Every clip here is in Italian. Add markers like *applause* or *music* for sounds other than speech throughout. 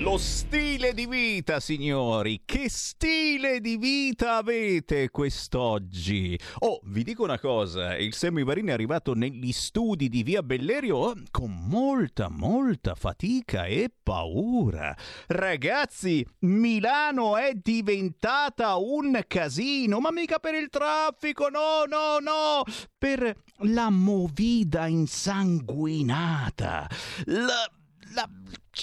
Lo stile di vita, signori, che stile di vita avete quest'oggi? Oh, vi dico una cosa, il Semivarini è arrivato negli studi di Via Bellerio con molta, molta fatica e paura. Ragazzi, Milano è diventata un casino, ma mica per il traffico, no, no, no, per la movida insanguinata. La la...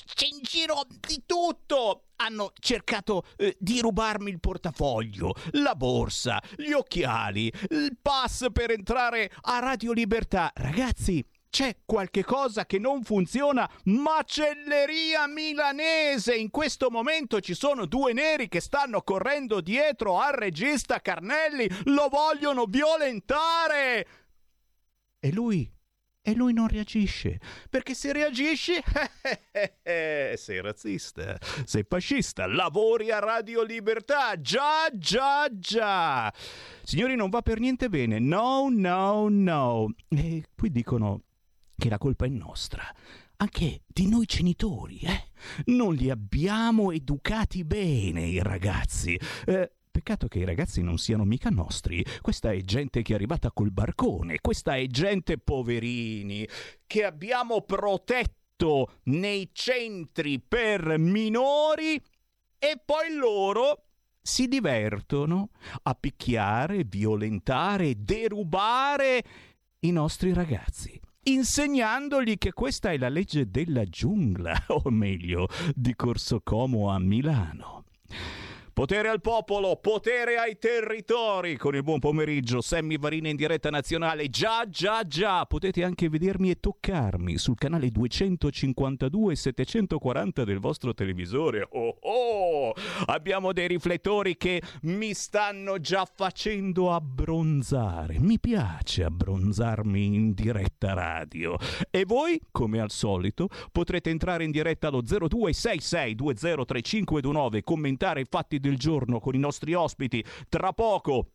c'è in giro di tutto. Hanno cercato eh, di rubarmi il portafoglio, la borsa, gli occhiali, il pass per entrare a Radio Libertà. Ragazzi, c'è qualche cosa che non funziona. Macelleria milanese! In questo momento ci sono due neri che stanno correndo dietro al regista Carnelli. Lo vogliono violentare! E lui e lui non reagisce. Perché se reagisci, *laughs* sei razzista, sei fascista, lavori a Radio Libertà. Già, già, già. Signori, non va per niente bene. No, no, no. E qui dicono che la colpa è nostra. Anche di noi genitori, eh? Non li abbiamo educati bene i ragazzi. Eh, Peccato che i ragazzi non siano mica nostri. Questa è gente che è arrivata col barcone. Questa è gente, poverini, che abbiamo protetto nei centri per minori e poi loro si divertono a picchiare, violentare, derubare i nostri ragazzi insegnandogli che questa è la legge della giungla, *laughs* o meglio, di Corso Como a Milano. Potere al popolo, potere ai territori. Con il buon pomeriggio, Sammy Varina in diretta nazionale. Già, già, già. Potete anche vedermi e toccarmi sul canale 252 740 del vostro televisore. Oh oh! Abbiamo dei riflettori che mi stanno già facendo abbronzare. Mi piace abbronzarmi in diretta radio. E voi, come al solito, potrete entrare in diretta allo 0266203529 commentare i fatti del giorno con i nostri ospiti. Tra poco,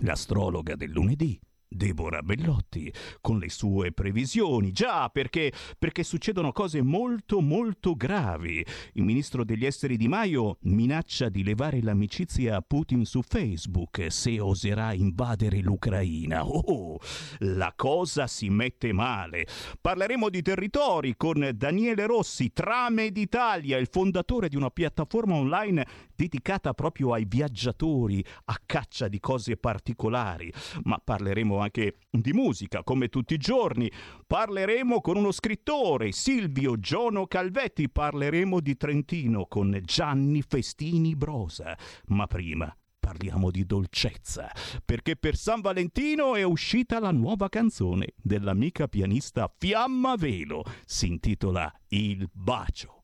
l'astrologa del lunedì. Deborah Bellotti con le sue previsioni. Già, perché, perché succedono cose molto molto gravi. Il ministro degli esteri Di Maio minaccia di levare l'amicizia a Putin su Facebook se oserà invadere l'Ucraina. Oh, la cosa si mette male. Parleremo di territori con Daniele Rossi, Trame d'Italia, il fondatore di una piattaforma online dedicata proprio ai viaggiatori a caccia di cose particolari. Ma parleremo anche di musica, come tutti i giorni. Parleremo con uno scrittore, Silvio Giono Calvetti. Parleremo di Trentino con Gianni Festini Brosa. Ma prima parliamo di dolcezza, perché per San Valentino è uscita la nuova canzone dell'amica pianista Fiamma Velo. Si intitola Il bacio.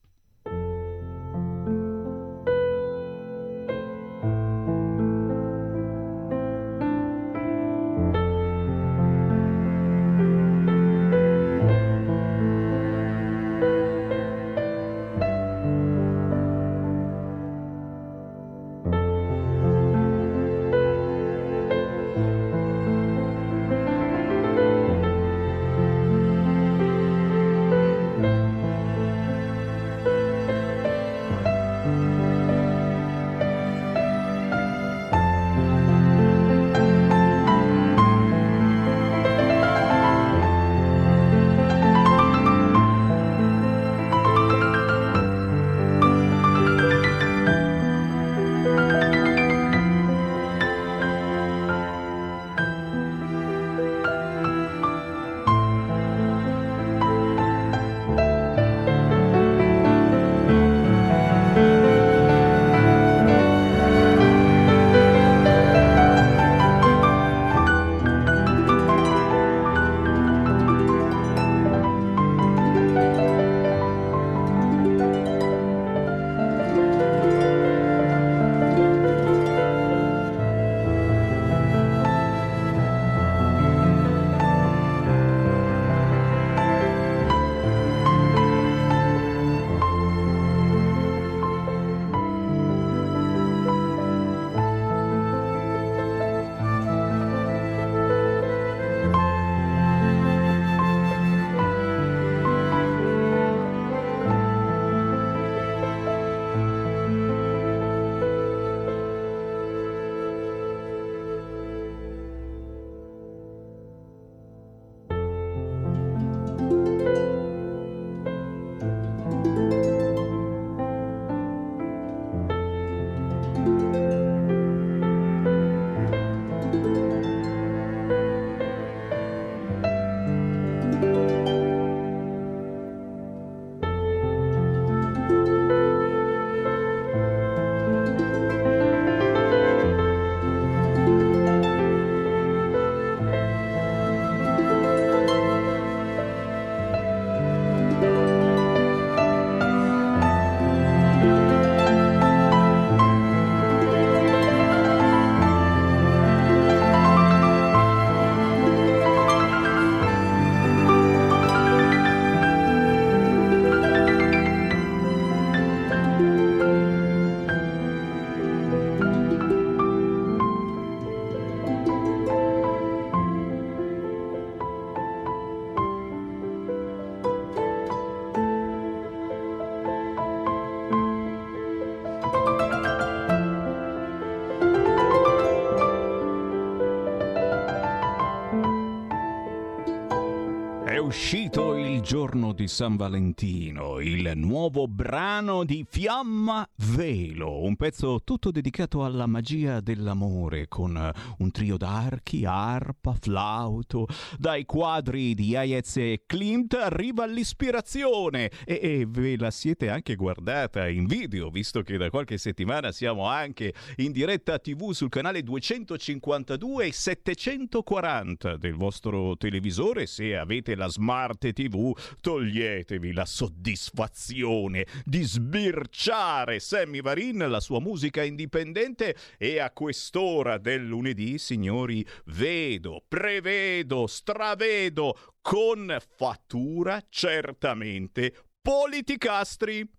Di San Valentino, il nuovo brano di Fiamma Velo, un pezzo tutto dedicato alla magia dell'amore, con un trio d'archi, arpa, flauto. Dai quadri di Hayez e Klimt arriva l'ispirazione e, e ve la siete anche guardata in video, visto che da qualche settimana siamo anche in diretta TV sul canale 252 e 740 del vostro televisore se avete la smart TV, toglietevi la soddisfazione di sbirciare Sammy Varin, la sua musica indipendente e a quest'ora del lunedì, signori, vedo, prevedo, stravedo con fattura certamente politicastri.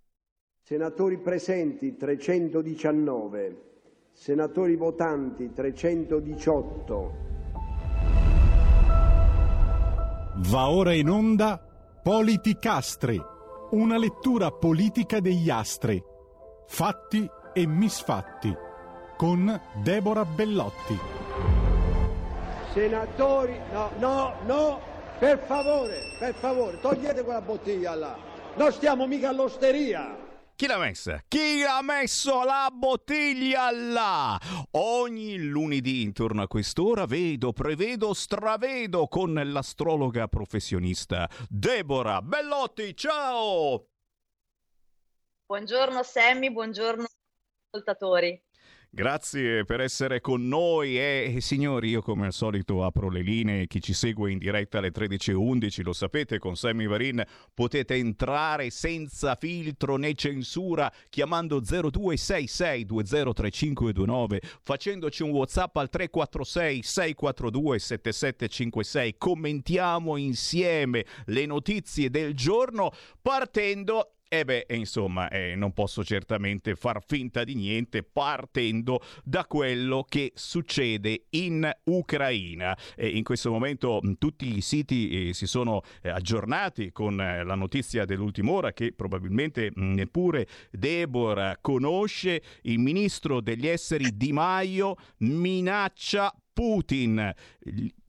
Senatori presenti 319, senatori votanti 318. Va ora in onda Politicastri, una lettura politica degli astri, fatti e misfatti, con Deborah Bellotti. Senatori, no, no, no, per favore, per favore, togliete quella bottiglia là. Non stiamo mica all'osteria. Chi l'ha messa? Chi ha messo la bottiglia là? Ogni lunedì intorno a quest'ora vedo, prevedo, stravedo con l'astrologa professionista Deborah Bellotti. Ciao! Buongiorno Sammy, buongiorno ascoltatori. Grazie per essere con noi. E signori io come al solito apro le linee, chi ci segue in diretta alle 13.11 lo sapete con Sammy Varin potete entrare senza filtro né censura chiamando 0266203529 facendoci un whatsapp al 346 642 7756 commentiamo insieme le notizie del giorno partendo e beh, insomma, eh, non posso certamente far finta di niente partendo da quello che succede in Ucraina. Eh, in questo momento tutti i siti eh, si sono eh, aggiornati con eh, la notizia dell'ultima ora che probabilmente neppure Deborah conosce. Il ministro degli esteri Di Maio minaccia Putin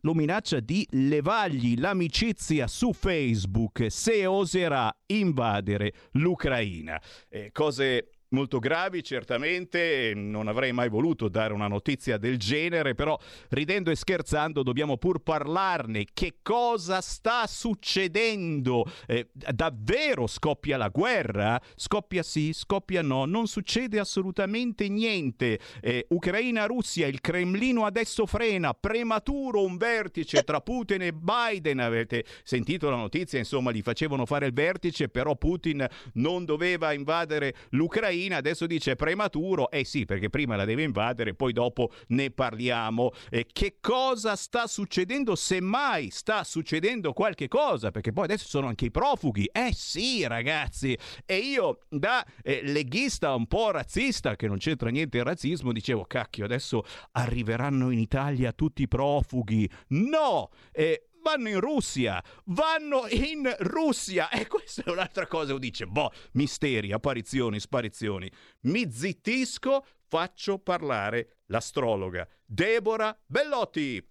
lo minaccia di levargli l'amicizia su Facebook se oserà invadere l'Ucraina. Eh, cose molto gravi, certamente non avrei mai voluto dare una notizia del genere, però ridendo e scherzando dobbiamo pur parlarne. Che cosa sta succedendo? Eh, davvero scoppia la guerra? Scoppia sì, scoppia no, non succede assolutamente niente. Eh, Ucraina-Russia, il Cremlino adesso frena, prematuro un vertice tra Putin e Biden. Avete sentito la notizia? Insomma, gli facevano fare il vertice, però Putin non doveva invadere l'Ucraina Ucraina adesso dice prematuro, eh sì, perché prima la deve invadere, poi dopo ne parliamo. Eh, che cosa sta succedendo? Semmai sta succedendo qualche cosa, perché poi adesso sono anche i profughi. Eh sì, ragazzi. E io da eh, leghista un po' razzista, che non c'entra niente il razzismo, dicevo, cacchio, adesso arriveranno in Italia tutti i profughi. No! Eh, vanno in Russia, vanno in Russia e questa è un'altra cosa, dice, boh, misteri, apparizioni, sparizioni. Mi zittisco, faccio parlare l'astrologa Deborah Bellotti.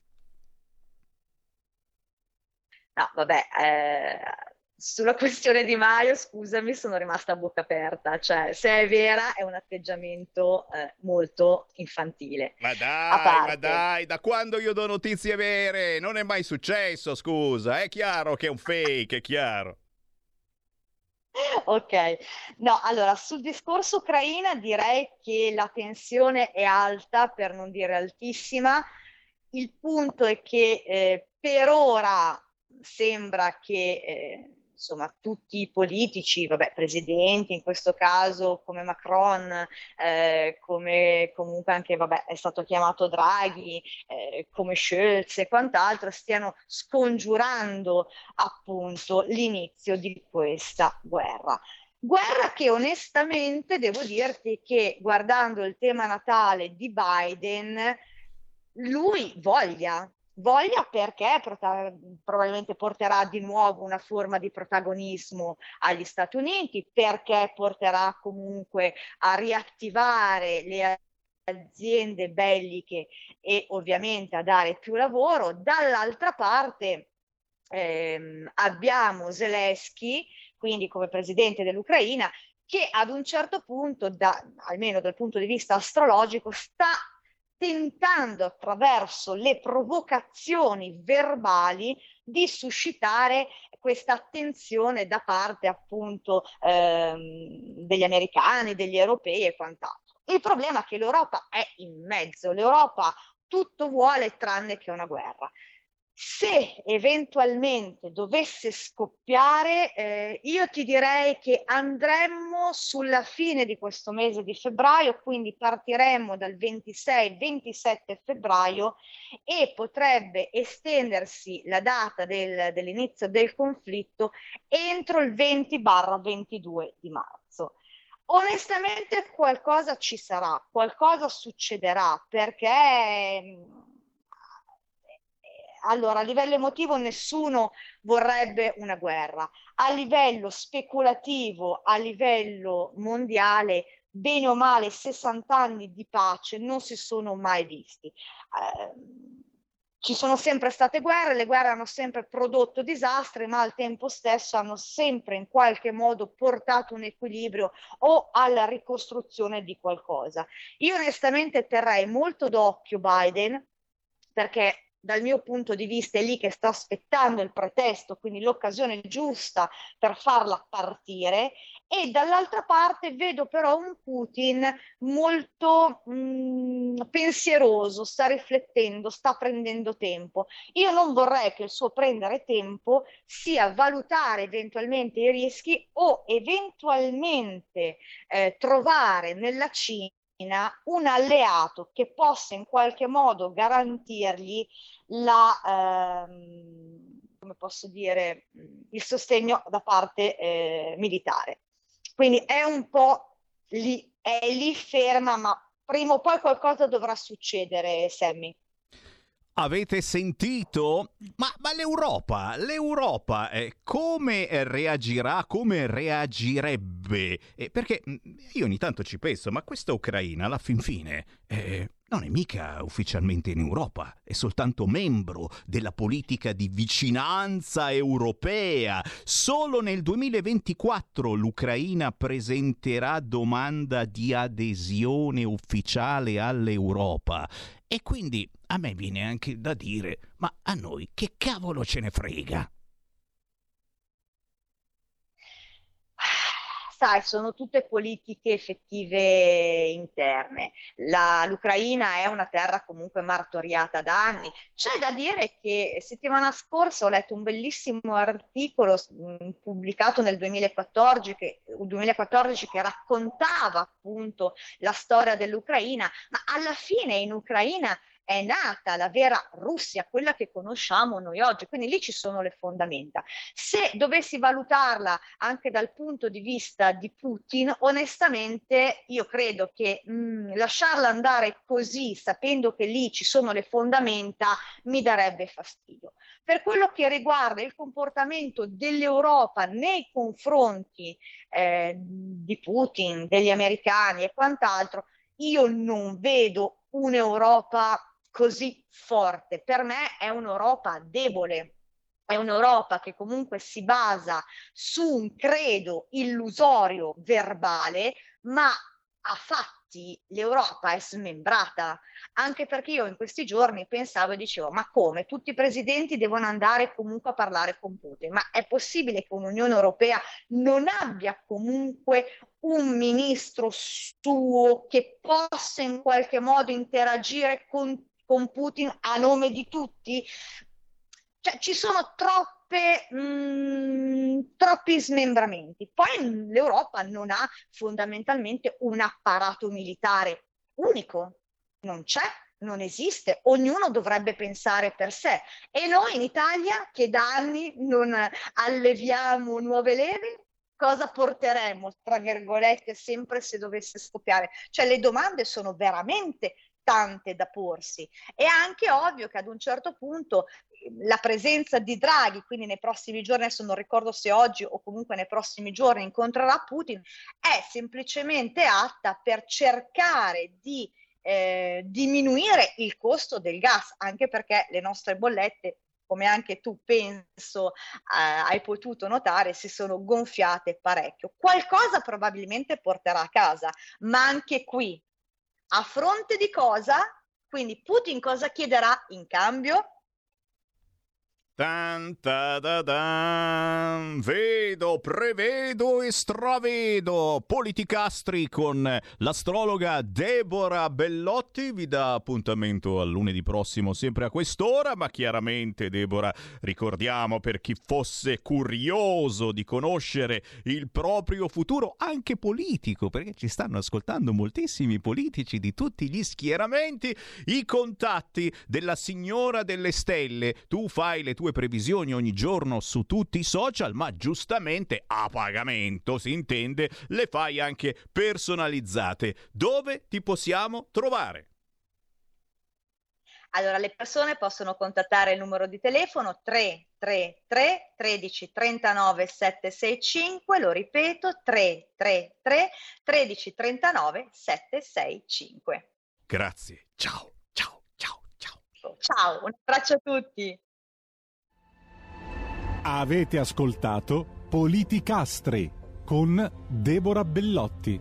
No, vabbè, eh, sulla questione di Maio, scusami, sono rimasta a bocca aperta, cioè se è vera è un atteggiamento eh, molto infantile. Ma dai, ma dai, da quando io do notizie vere? Non è mai successo, scusa, è chiaro che è un fake, è chiaro. Ok, no, allora sul discorso Ucraina direi che la tensione è alta, per non dire altissima. Il punto è che eh, per ora sembra che eh, insomma tutti i politici, vabbè, presidenti in questo caso come Macron, eh, come comunque anche vabbè, è stato chiamato Draghi, eh, come Scholz e quant'altro, stiano scongiurando appunto l'inizio di questa guerra. Guerra che onestamente devo dirti che guardando il tema natale di Biden, lui voglia, voglia perché probabilmente porterà di nuovo una forma di protagonismo agli Stati Uniti, perché porterà comunque a riattivare le aziende belliche e ovviamente a dare più lavoro. Dall'altra parte ehm, abbiamo Zelensky, quindi come presidente dell'Ucraina, che ad un certo punto, da, almeno dal punto di vista astrologico, sta tentando attraverso le provocazioni verbali di suscitare questa attenzione da parte appunto ehm, degli americani, degli europei e quant'altro. Il problema è che l'Europa è in mezzo, l'Europa tutto vuole tranne che una guerra se eventualmente dovesse scoppiare, eh, io ti direi che andremmo sulla fine di questo mese di febbraio, quindi partiremmo dal 26-27 febbraio e potrebbe estendersi la data del, dell'inizio del conflitto entro il 20-22 di marzo. Onestamente qualcosa ci sarà, qualcosa succederà perché allora, a livello emotivo nessuno vorrebbe una guerra. A livello speculativo, a livello mondiale, bene o male, 60 anni di pace non si sono mai visti. Eh, ci sono sempre state guerre, le guerre hanno sempre prodotto disastri, ma al tempo stesso hanno sempre in qualche modo portato un equilibrio o alla ricostruzione di qualcosa. Io onestamente terrei molto d'occhio Biden perché dal mio punto di vista è lì che sto aspettando il pretesto, quindi l'occasione giusta per farla partire e dall'altra parte vedo però un Putin molto mh, mm, pensieroso, sta riflettendo, sta prendendo tempo. Io non vorrei che il suo prendere tempo sia valutare eventualmente i rischi o eventualmente eh, trovare nella Cina un alleato che possa in qualche modo garantirgli la, ehm, come posso dire, il sostegno da parte eh, militare. Quindi è un po' lì, è lì ferma, ma prima o poi qualcosa dovrà succedere, Sammy. Avete sentito? Ma, ma l'Europa, l'Europa eh, come reagirà, come reagirebbe? Eh, perché mm, io ogni tanto ci penso, ma questa Ucraina alla fin fine eh, non è mica ufficialmente in Europa, è soltanto membro della politica di vicinanza europea. Solo nel 2024 l'Ucraina presenterà domanda di adesione ufficiale all'Europa. E quindi a me viene anche da dire, ma a noi che cavolo ce ne frega? Sai, sono tutte politiche effettive interne. La, L'Ucraina è una terra comunque martoriata da anni. C'è da dire che settimana scorsa ho letto un bellissimo articolo mh, pubblicato nel 2014 che, 2014 che raccontava appunto la storia dell'Ucraina, ma alla fine in Ucraina è nata la vera Russia, quella che conosciamo noi oggi, quindi lì ci sono le fondamenta. Se dovessi valutarla anche dal punto di vista di Putin, onestamente io credo che mh, mm, lasciarla andare così, sapendo che lì ci sono le fondamenta, mi darebbe fastidio. Per quello che riguarda il comportamento dell'Europa nei confronti eh, di Putin, degli americani e quant'altro, io non vedo un'Europa così forte. Per me è un'Europa debole, è un'Europa che comunque si basa su un credo illusorio verbale, ma a fatti l'Europa è smembrata, anche perché io in questi giorni pensavo e dicevo, ma come? Tutti i presidenti devono andare comunque a parlare con Putin, ma è possibile che un'Unione Europea non abbia comunque un ministro suo che possa in qualche modo interagire con con Putin a nome di tutti? Cioè, ci sono troppe, mh, mm, troppi smembramenti. Poi l'Europa non ha fondamentalmente un apparato militare unico, non c'è, non esiste, ognuno dovrebbe pensare per sé. E noi in Italia, che da anni non alleviamo nuove leve, cosa porteremo, tra virgolette, sempre se dovesse scoppiare? Cioè le domande sono veramente tante da porsi. È anche ovvio che ad un certo punto la presenza di Draghi, quindi nei prossimi giorni, adesso non ricordo se oggi o comunque nei prossimi giorni incontrerà Putin, è semplicemente atta per cercare di eh, diminuire il costo del gas, anche perché le nostre bollette come anche tu penso eh, hai potuto notare, si sono gonfiate parecchio. Qualcosa probabilmente porterà a casa, ma anche qui, a fronte di cosa? Quindi Putin cosa chiederà in cambio? Tan, ta, da, dan. Vedo, prevedo e stravedo. Politicastri con l'astrologa Deborah Bellotti vi dà appuntamento a lunedì prossimo, sempre a quest'ora. Ma chiaramente, Deborah, ricordiamo per chi fosse curioso di conoscere il proprio futuro, anche politico, perché ci stanno ascoltando moltissimi politici di tutti gli schieramenti, i contatti della signora delle stelle. Tu fai le tue tue previsioni ogni giorno su tutti i social, ma giustamente a pagamento, si intende, le fai anche personalizzate. Dove ti possiamo trovare? Allora, le persone possono contattare il numero di telefono 333 13 39 765, lo ripeto, 333 13 39 765. Grazie, ciao, ciao, ciao, ciao. Ciao, un abbraccio a tutti. Avete ascoltato Politicastri con Deborah Bellotti.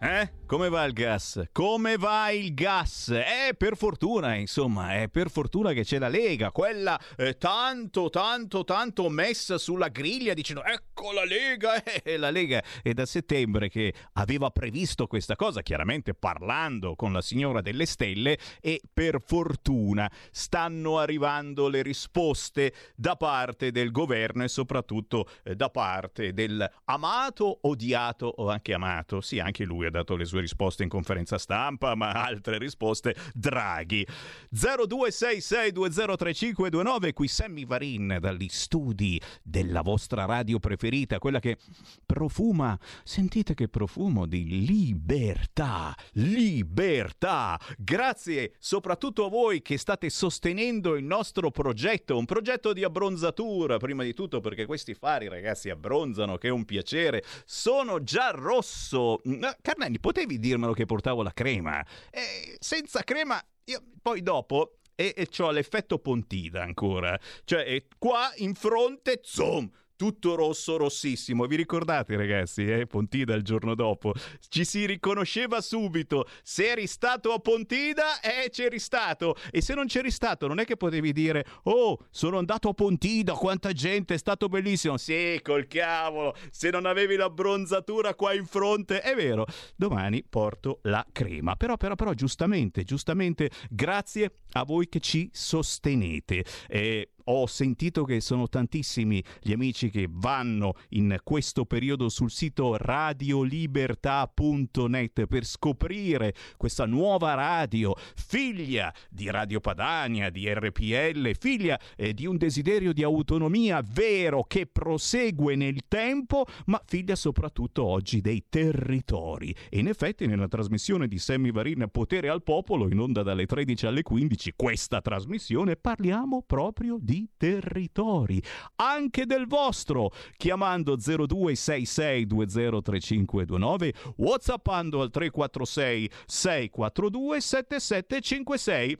Eh? Come va il gas? Come va il gas? Eh, per fortuna, insomma, è per fortuna che c'è la Lega, quella eh, tanto, tanto, tanto messa sulla griglia dicendo ecco la Lega, *laughs* eh, la Lega è da settembre che aveva previsto questa cosa, chiaramente parlando con la signora delle stelle e per fortuna stanno arrivando le risposte da parte del governo e soprattutto eh, da parte del amato, odiato o anche amato, sì, anche lui ha dato le sue risposte in conferenza stampa, ma altre risposte Draghi. 0266203529 qui Sammy Varin dagli studi della vostra radio preferita, quella che profuma, sentite che profumo di libertà, libertà. Grazie soprattutto a voi che state sostenendo il nostro progetto, un progetto di abbronzatura, prima di tutto perché questi fari ragazzi abbronzano, che è un piacere. Sono già rosso. Carnelli, potevi dirmelo che portavo la crema. E senza crema, io poi dopo e, e ho l'effetto Pontida ancora. Cioè, qua in fronte, zoom, tutto rosso, rossissimo. Vi ricordate, ragazzi? Eh? Pontida il giorno dopo ci si riconosceva subito. Se eri stato a Pontida, eh, c'eri stato. E se non c'eri stato, non è che potevi dire: Oh, sono andato a Pontida, quanta gente, è stato bellissimo. Sì, col cavolo, se non avevi la bronzatura qua in fronte, è vero. Domani porto la crema. Però, però, però, giustamente, giustamente, grazie a voi che ci sostenete. Eh, ho sentito che sono tantissimi gli amici che vanno in questo periodo sul sito radiolibertà.net per scoprire questa nuova radio, figlia di Radio Padania, di RPL, figlia eh, di un desiderio di autonomia vero che prosegue nel tempo, ma figlia soprattutto oggi dei territori. E in effetti nella trasmissione di Sammy Varin Potere al Popolo, in onda dalle 13 alle 15, questa trasmissione parliamo proprio di territori, anche del vostro, chiamando 0266203529, whatsappando al 346 642 7756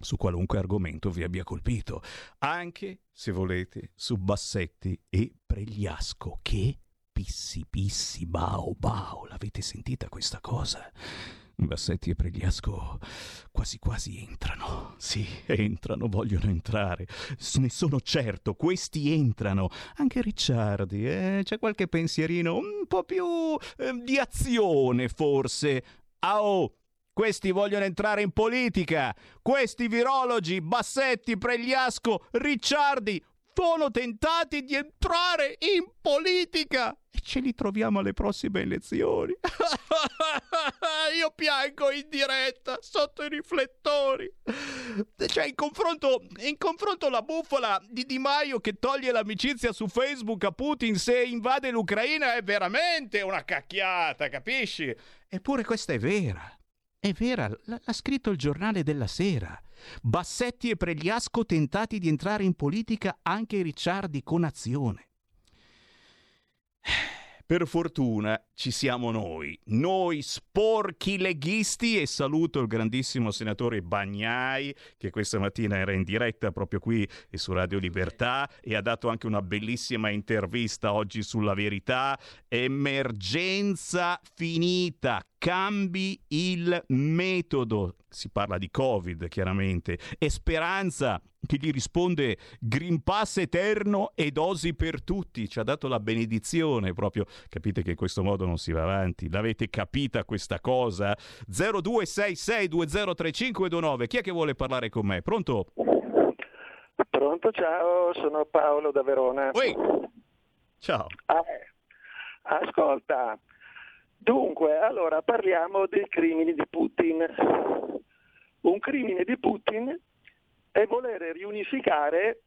su qualunque argomento vi abbia colpito, anche se volete su Bassetti e Pregliasco che pissi pissi bao bao, l'avete sentita questa cosa? Bassetti e Pregliasco quasi quasi entrano. Sì, entrano, vogliono entrare. Ne sono certo, questi entrano. Anche Ricciardi, eh? C'è qualche pensierino un po' più eh, di azione, forse. Ah! Questi vogliono entrare in politica. Questi virologi, Bassetti, Pregliasco, Ricciardi, sono tentati di entrare in politica e ce li troviamo alle prossime elezioni. *laughs* Io piango in diretta sotto i riflettori. Cioè, in confronto, in confronto la bufala di Di Maio che toglie l'amicizia su Facebook a Putin se invade l'Ucraina è veramente una cacchiata, capisci? Eppure questa è vera. È vera, l'ha scritto il giornale della sera. Bassetti e Pregliasco tentati di entrare in politica anche Ricciardi con azione. Per fortuna ci siamo noi, noi sporchi leghisti e saluto il grandissimo senatore Bagnai che questa mattina era in diretta proprio qui su Radio Libertà e ha dato anche una bellissima intervista oggi sulla verità. Emergenza finita, cambi il metodo. Si parla di Covid chiaramente e speranza che gli risponde Green Pass eterno e dosi per tutti. Ci ha dato la benedizione proprio. Capite che in questo modo non si va avanti. L'avete capita questa cosa? 0266203529. Chi è che vuole parlare con me? Pronto? Pronto, ciao, sono Paolo da Verona. Ui. Ciao. Ah, ascolta, dunque, allora parliamo dei crimini di Putin. Un crimine di Putin è volere riunificare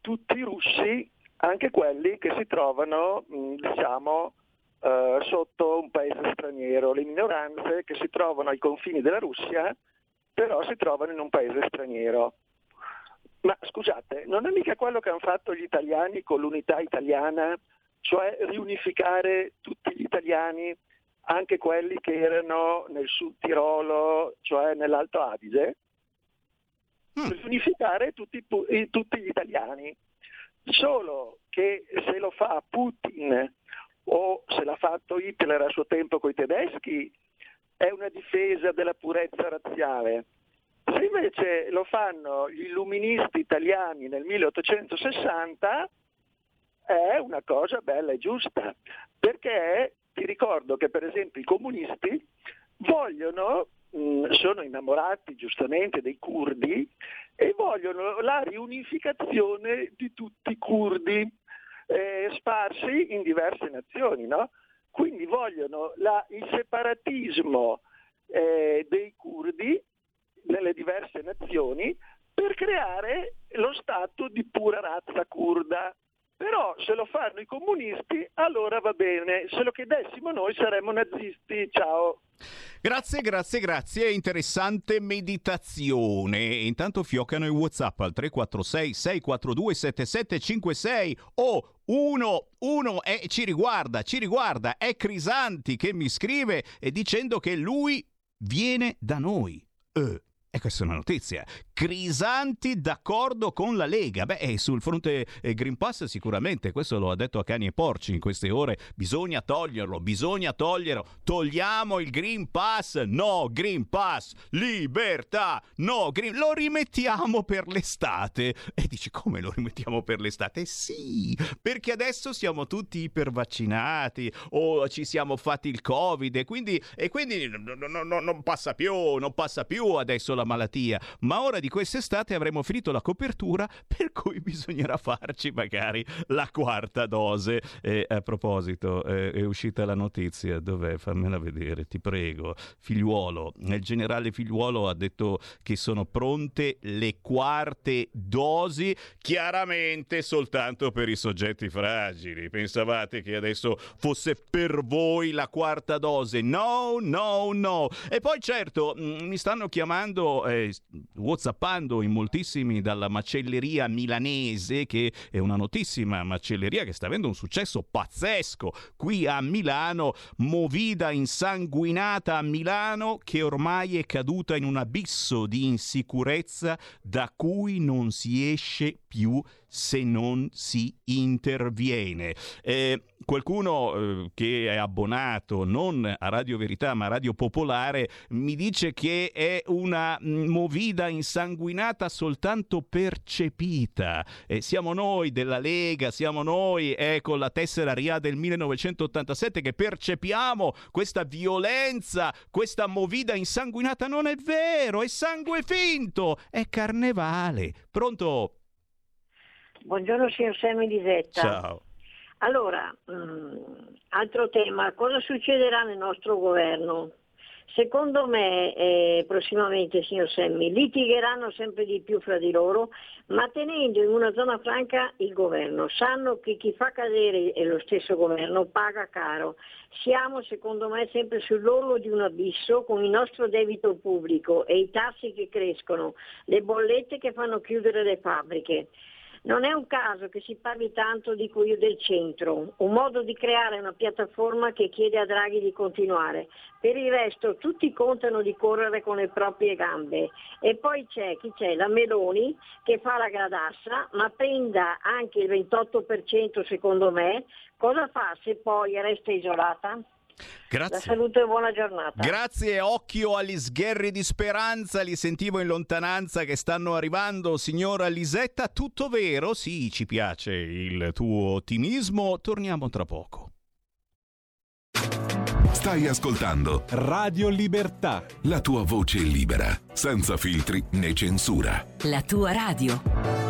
tutti i russi, anche quelli che si trovano, diciamo, eh, sotto un paese straniero, le minoranze che si trovano ai confini della Russia, però si trovano in un paese straniero. Ma scusate, non è mica quello che hanno fatto gli italiani con l'unità italiana, cioè riunificare tutti gli italiani, anche quelli che erano nel Sud Tirolo, cioè nell'Alto Adige? Mm. Riunificare tutti, tutti gli italiani. Solo che se lo fa Putin o se l'ha fatto Hitler a suo tempo con i tedeschi, è una difesa della purezza razziale. Se invece lo fanno gli illuministi italiani nel 1860, è una cosa bella e giusta, perché ti ricordo che per esempio i comunisti vogliono, mh, sono innamorati giustamente dei curdi e vogliono la riunificazione di tutti i curdi eh, sparsi in diverse nazioni, no? Quindi vogliono la, il separatismo eh, dei curdi nelle diverse nazioni per creare lo Stato di pura razza kurda. Però se lo fanno i comunisti allora va bene, se lo chiedessimo noi saremmo nazisti. Ciao. Grazie, grazie, grazie. Interessante meditazione. Intanto fioccano i WhatsApp al 346 642 7756 o 1 1 e ci riguarda, ci riguarda, è Crisanti che mi scrive e dicendo che lui viene da noi. Eh. E questa è una notizia. Crisanti d'accordo con la Lega. Beh, sul fronte eh, Green Pass sicuramente, questo lo ha detto a cani e porci in queste ore, bisogna toglierlo, bisogna toglierlo. Togliamo il Green Pass? No, Green Pass, libertà, no, green... lo rimettiamo per l'estate. E dici come lo rimettiamo per l'estate? Sì, perché adesso siamo tutti ipervaccinati o ci siamo fatti il Covid e quindi, e quindi no, no, no, non passa più, non passa più adesso la malattia, ma ora di quest'estate avremo finito la copertura per cui *laughs* bisognerà farci magari la quarta dose. E a proposito, eh, è uscita la notizia, dov'è? Fammela vedere, ti prego. Figliuolo, il generale Figliuolo ha detto che sono pronte le quarte dosi, chiaramente soltanto per i soggetti fragili. Pensavate che adesso fosse per voi la quarta dose? No, no, no. E poi certo, mm, mi stanno chiamando eh, whatsappando in moltissimi dalla macelleria milanese, che è una notissima macelleria che sta avendo un successo pazzesco qui a Milano, movida insanguinata a Milano che ormai è caduta in un abisso di insicurezza da cui non si esce più se non si interviene. Eh, qualcuno eh, che è abbonato non a Radio Verità ma a Radio Popolare mi dice che è una movida insanguinata soltanto percepita. Eh, siamo noi della Lega, siamo noi con la tessera RIA del 1987 che percepiamo questa violenza, questa movida insanguinata. Non è vero, è sangue finto, è carnevale. Pronto? Buongiorno signor Semmi di Zetta. Ciao. Allora, mh, mm, altro tema, cosa succederà nel nostro governo? Secondo me eh, prossimamente, signor Semmi, litigheranno sempre di più fra di loro, ma tenendo in una zona franca il governo. Sanno che chi fa cadere lo stesso governo paga caro. Siamo, secondo me, sempre sull'orlo di un abisso con il nostro debito pubblico e i tassi che crescono, le bollette che fanno chiudere le fabbriche. Non è un caso che si parli tanto di Cuoio del Centro, un modo di creare una piattaforma che chiede a Draghi di continuare. Per il resto tutti contano di correre con le proprie gambe. E poi c'è chi c'è? La Meloni che fa la gradassa, ma prenda anche il 28% secondo me. Cosa fa se poi resta isolata? Grazie. La saluto e buona giornata. Grazie, occhio agli sgherri di speranza, li sentivo in lontananza che stanno arrivando, signora Lisetta, tutto vero? Sì, ci piace il tuo ottimismo, torniamo tra poco. Stai ascoltando Radio Libertà. la tua voce libera, senza filtri né censura. La tua radio.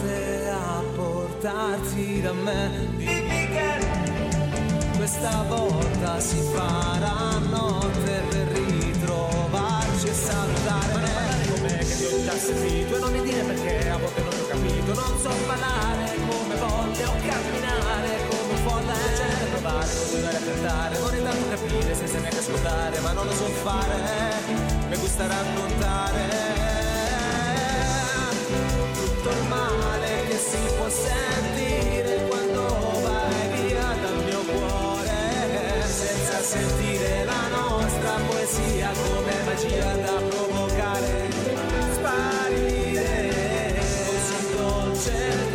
Sorte a portarti da me. Dimmi che questa volta si farà notte per ritrovarci e salutare. Non me che ti ho già sentito e non mi dire perché a volte non ti ho capito. Non so parlare come volte o camminare come un folle. C'è da provare, continuare a cantare. Vorrei tanto capire senza neanche ascoltare, ma non lo so fare. Mi gusta raccontare male che si può sentire quando vai via dal mio cuore. Senza sentire la nostra poesia come magia da provocare sparire. Così dolce il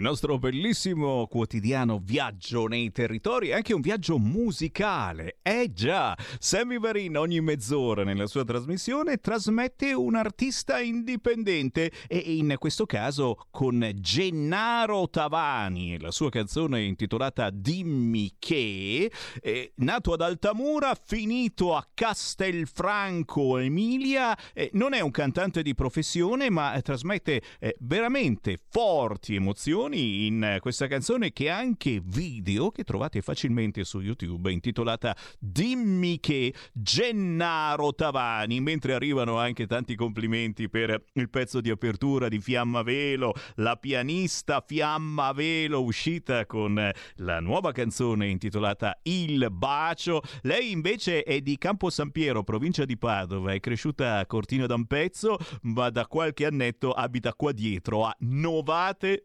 Il nostro bellissimo quotidiano viaggio nei territori è anche un viaggio musicale. Eh già, Sammy Varin ogni mezz'ora nella sua trasmissione trasmette un artista indipendente e in questo caso con Gennaro Tavani, la sua canzone intitolata Dimmi che, eh, nato ad Altamura, finito a Castelfranco Emilia, eh, non è un cantante di professione ma trasmette eh, veramente forti emozioni emozioni in questa canzone che ha anche video che trovate facilmente su YouTube intitolata Dimmi che Gennaro Tavani, mentre arrivano anche tanti complimenti per il pezzo di apertura di Fiamma Velo, la pianista Fiamma Velo uscita con la nuova canzone intitolata Il bacio. Lei invece è di Campo San Piero, provincia di Padova, è cresciuta a Cortina d'Ampezzo, ma da qualche annetto abita qua dietro a Novate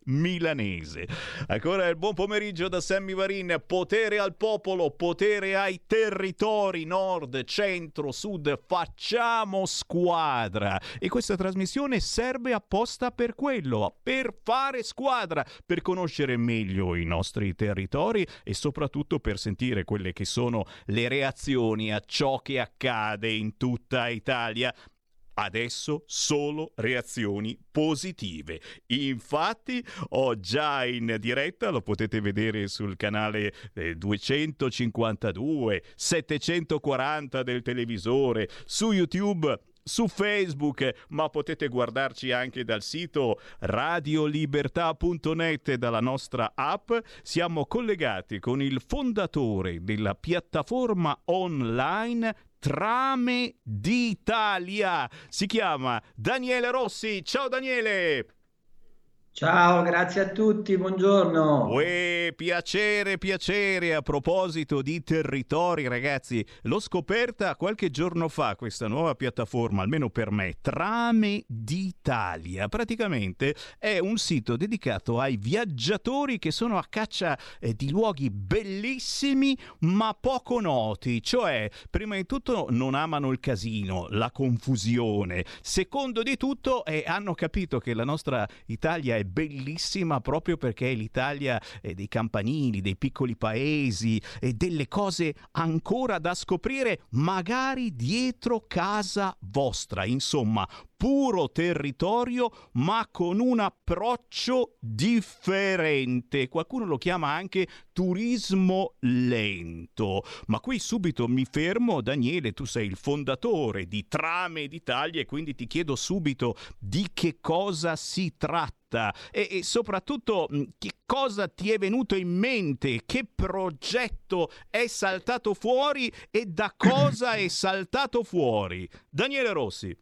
Milanese. Ancora il buon pomeriggio da Sammy Varin, potere al popolo, potere ai territori, nord, centro, sud, facciamo squadra. E questa trasmissione serve apposta per quello, per fare squadra, per conoscere meglio i nostri territori e soprattutto per sentire quelle che sono le reazioni a ciò che accade in tutta Italia. Adesso solo reazioni positive. Infatti ho già in diretta, lo potete vedere sul canale eh, 252, 740 del televisore, su YouTube su Facebook, ma potete guardarci anche dal sito radiolibertà.net e dalla nostra app. Siamo collegati con il fondatore della piattaforma online Trame d'Italia. Si chiama Daniele Rossi. Ciao Daniele! Ciao, grazie a tutti, buongiorno. Uè, piacere, piacere. A proposito di territori, ragazzi, l'ho scoperta qualche giorno fa questa nuova piattaforma, almeno per me, Trame d'Italia. Praticamente è un sito dedicato ai viaggiatori che sono a caccia eh, di luoghi bellissimi ma poco noti, cioè, prima di tutto non amano il casino, la confusione. Secondo di tutto, eh, hanno capito che la nostra Italia è bellissima proprio perché è l'Italia eh, dei campanili, dei piccoli paesi e delle cose ancora da scoprire, magari dietro casa vostra. Insomma, puro territorio ma con un approccio differente. Qualcuno lo chiama anche turismo lento. Ma qui subito mi fermo, Daniele, tu sei il fondatore di Trame d'Italia e quindi ti chiedo subito di che cosa si tratta e, e soprattutto che cosa ti è venuto in mente, che progetto è saltato fuori e da cosa è saltato fuori. Daniele Rossi.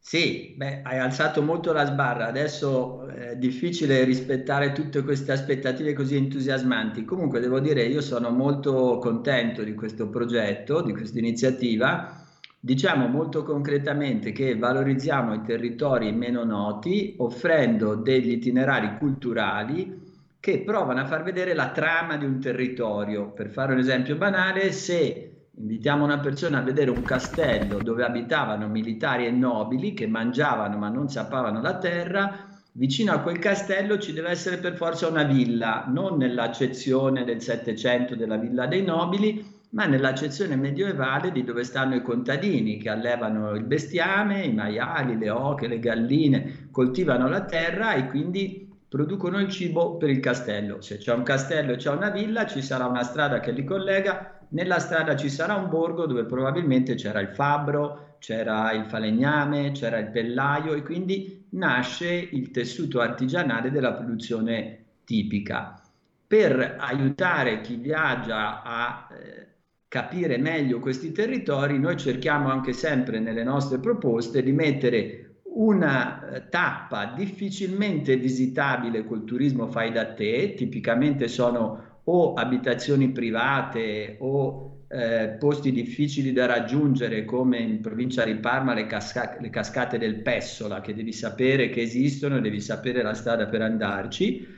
Sì, beh, hai alzato molto la sbarra, adesso è difficile rispettare tutte queste aspettative così entusiasmanti. Comunque devo dire, io sono molto contento di questo progetto, di questa iniziativa. Diciamo molto concretamente che valorizziamo i territori meno noti offrendo degli itinerari culturali che provano a far vedere la trama di un territorio. Per fare un esempio banale, se Invitiamo una persona a vedere un castello dove abitavano militari e nobili che mangiavano ma non sappavano la terra. Vicino a quel castello ci deve essere per forza una villa, non nell'accezione del Settecento della villa dei nobili, ma nell'accezione medievale di dove stanno i contadini che allevano il bestiame, i maiali, le oche, le galline, coltivano la terra e quindi producono il cibo per il castello. Se c'è un castello e c'è una villa, ci sarà una strada che li collega nella strada ci sarà un borgo dove probabilmente c'era il fabbro, c'era il falegname, c'era il pellaio e quindi nasce il tessuto artigianale della produzione tipica. Per aiutare chi viaggia a eh, capire meglio questi territori, noi cerchiamo anche sempre nelle nostre proposte di mettere una eh, tappa difficilmente visitabile col turismo fai da te, tipicamente sono o abitazioni private o eh, posti difficili da raggiungere come in provincia di Parma le, casca- le, cascate del Pessola che devi sapere che esistono e devi sapere la strada per andarci.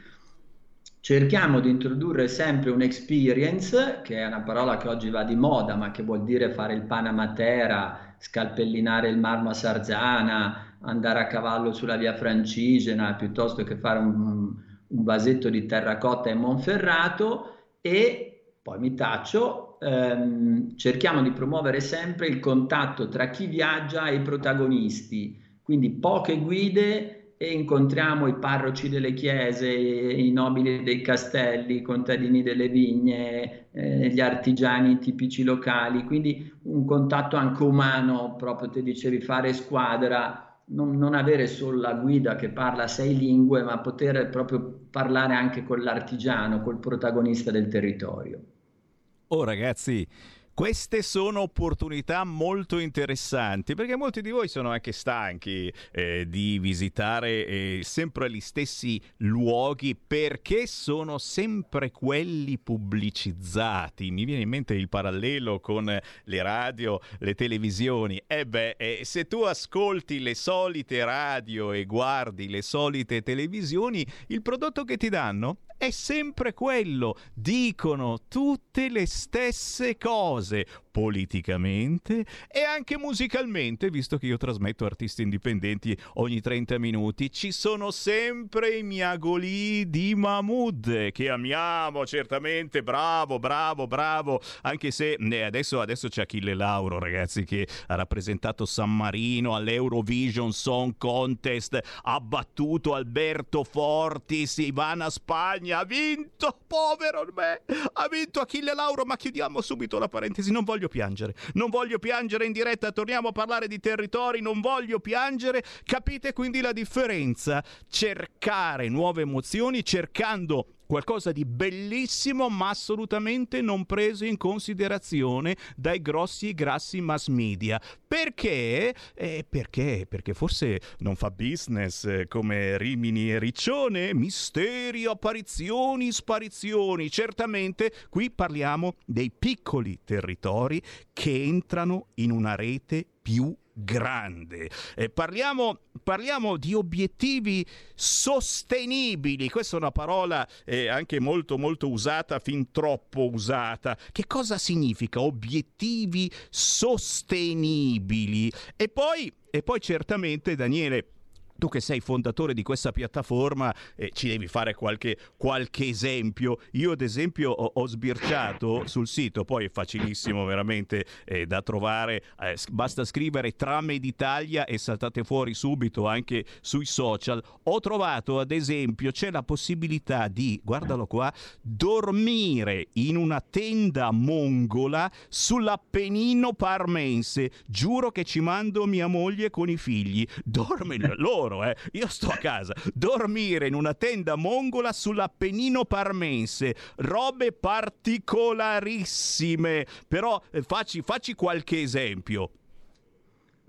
Cerchiamo di introdurre sempre un'experience, che è una parola che oggi va di moda, ma che vuol dire fare il pane a Matera, scalpellinare il marmo a Sarzana, andare a cavallo sulla via Francigena, piuttosto che fare un, un vasetto di terracotta in Monferrato. E poi mi taccio, ehm, cerchiamo di promuovere sempre il contatto tra chi viaggia e i protagonisti, quindi poche guide e incontriamo i parroci delle chiese, i nobili dei castelli, i contadini delle vigne, eh, gli artigiani tipici locali, quindi un contatto anche umano, proprio te dicevi fare squadra non, non, avere solo la guida che parla sei lingue, ma poter proprio parlare anche con l'artigiano, col protagonista del territorio. Oh ragazzi, queste sono opportunità molto interessanti perché molti di voi sono anche stanchi eh, di visitare eh, sempre gli stessi luoghi perché sono sempre quelli pubblicizzati. Mi viene in mente il parallelo con le radio, le televisioni. E eh beh, eh, se tu ascolti le solite radio e guardi le solite televisioni, il prodotto che ti danno è sempre quello. Dicono tutte le stesse cose fazer politicamente e anche musicalmente, visto che io trasmetto artisti indipendenti ogni 30 minuti, ci sono sempre i miagoli di Mahmood che amiamo certamente, bravo, bravo, bravo, anche se eh, adesso, adesso c'è Achille Lauro ragazzi che ha rappresentato San Marino all'Eurovision Song Contest, ha battuto Alberto Fortis, Ivana Spagna, ha vinto, povero me, ha vinto Achille Lauro, ma chiudiamo subito la parentesi, non voglio voglio piangere. Non voglio piangere in diretta, torniamo a parlare di territori, non voglio piangere. Capite quindi la differenza? Cercare nuove emozioni cercando qualcosa di bellissimo ma assolutamente non preso in considerazione dai grossi e grassi mass media. Perché? Eh, perché? Perché forse non fa business eh, come Rimini e Riccione? Misteri, apparizioni, sparizioni. Certamente qui parliamo dei piccoli territori che entrano in una rete più grande. Eh, parliamo, parliamo, di obiettivi sostenibili, questa è una parola eh, anche molto molto usata, fin troppo usata. Che cosa significa obiettivi sostenibili? E poi, e poi certamente Daniele tu che sei fondatore di questa piattaforma eh, ci devi fare qualche, qualche, esempio. Io ad esempio ho, ho, sbirciato sul sito, poi è facilissimo veramente eh, da trovare, eh, basta scrivere Trame d'Italia e saltate fuori subito anche sui social. Ho trovato ad esempio c'è la possibilità di, guardalo qua, dormire in una tenda mongola sull'Appennino parmense. Giuro che ci mando mia moglie con i figli. Dorme loro loro, eh. Io sto a casa. Dormire in una tenda mongola sull'Appennino parmense. Robe particolarissime. Però eh, facci, facci qualche esempio.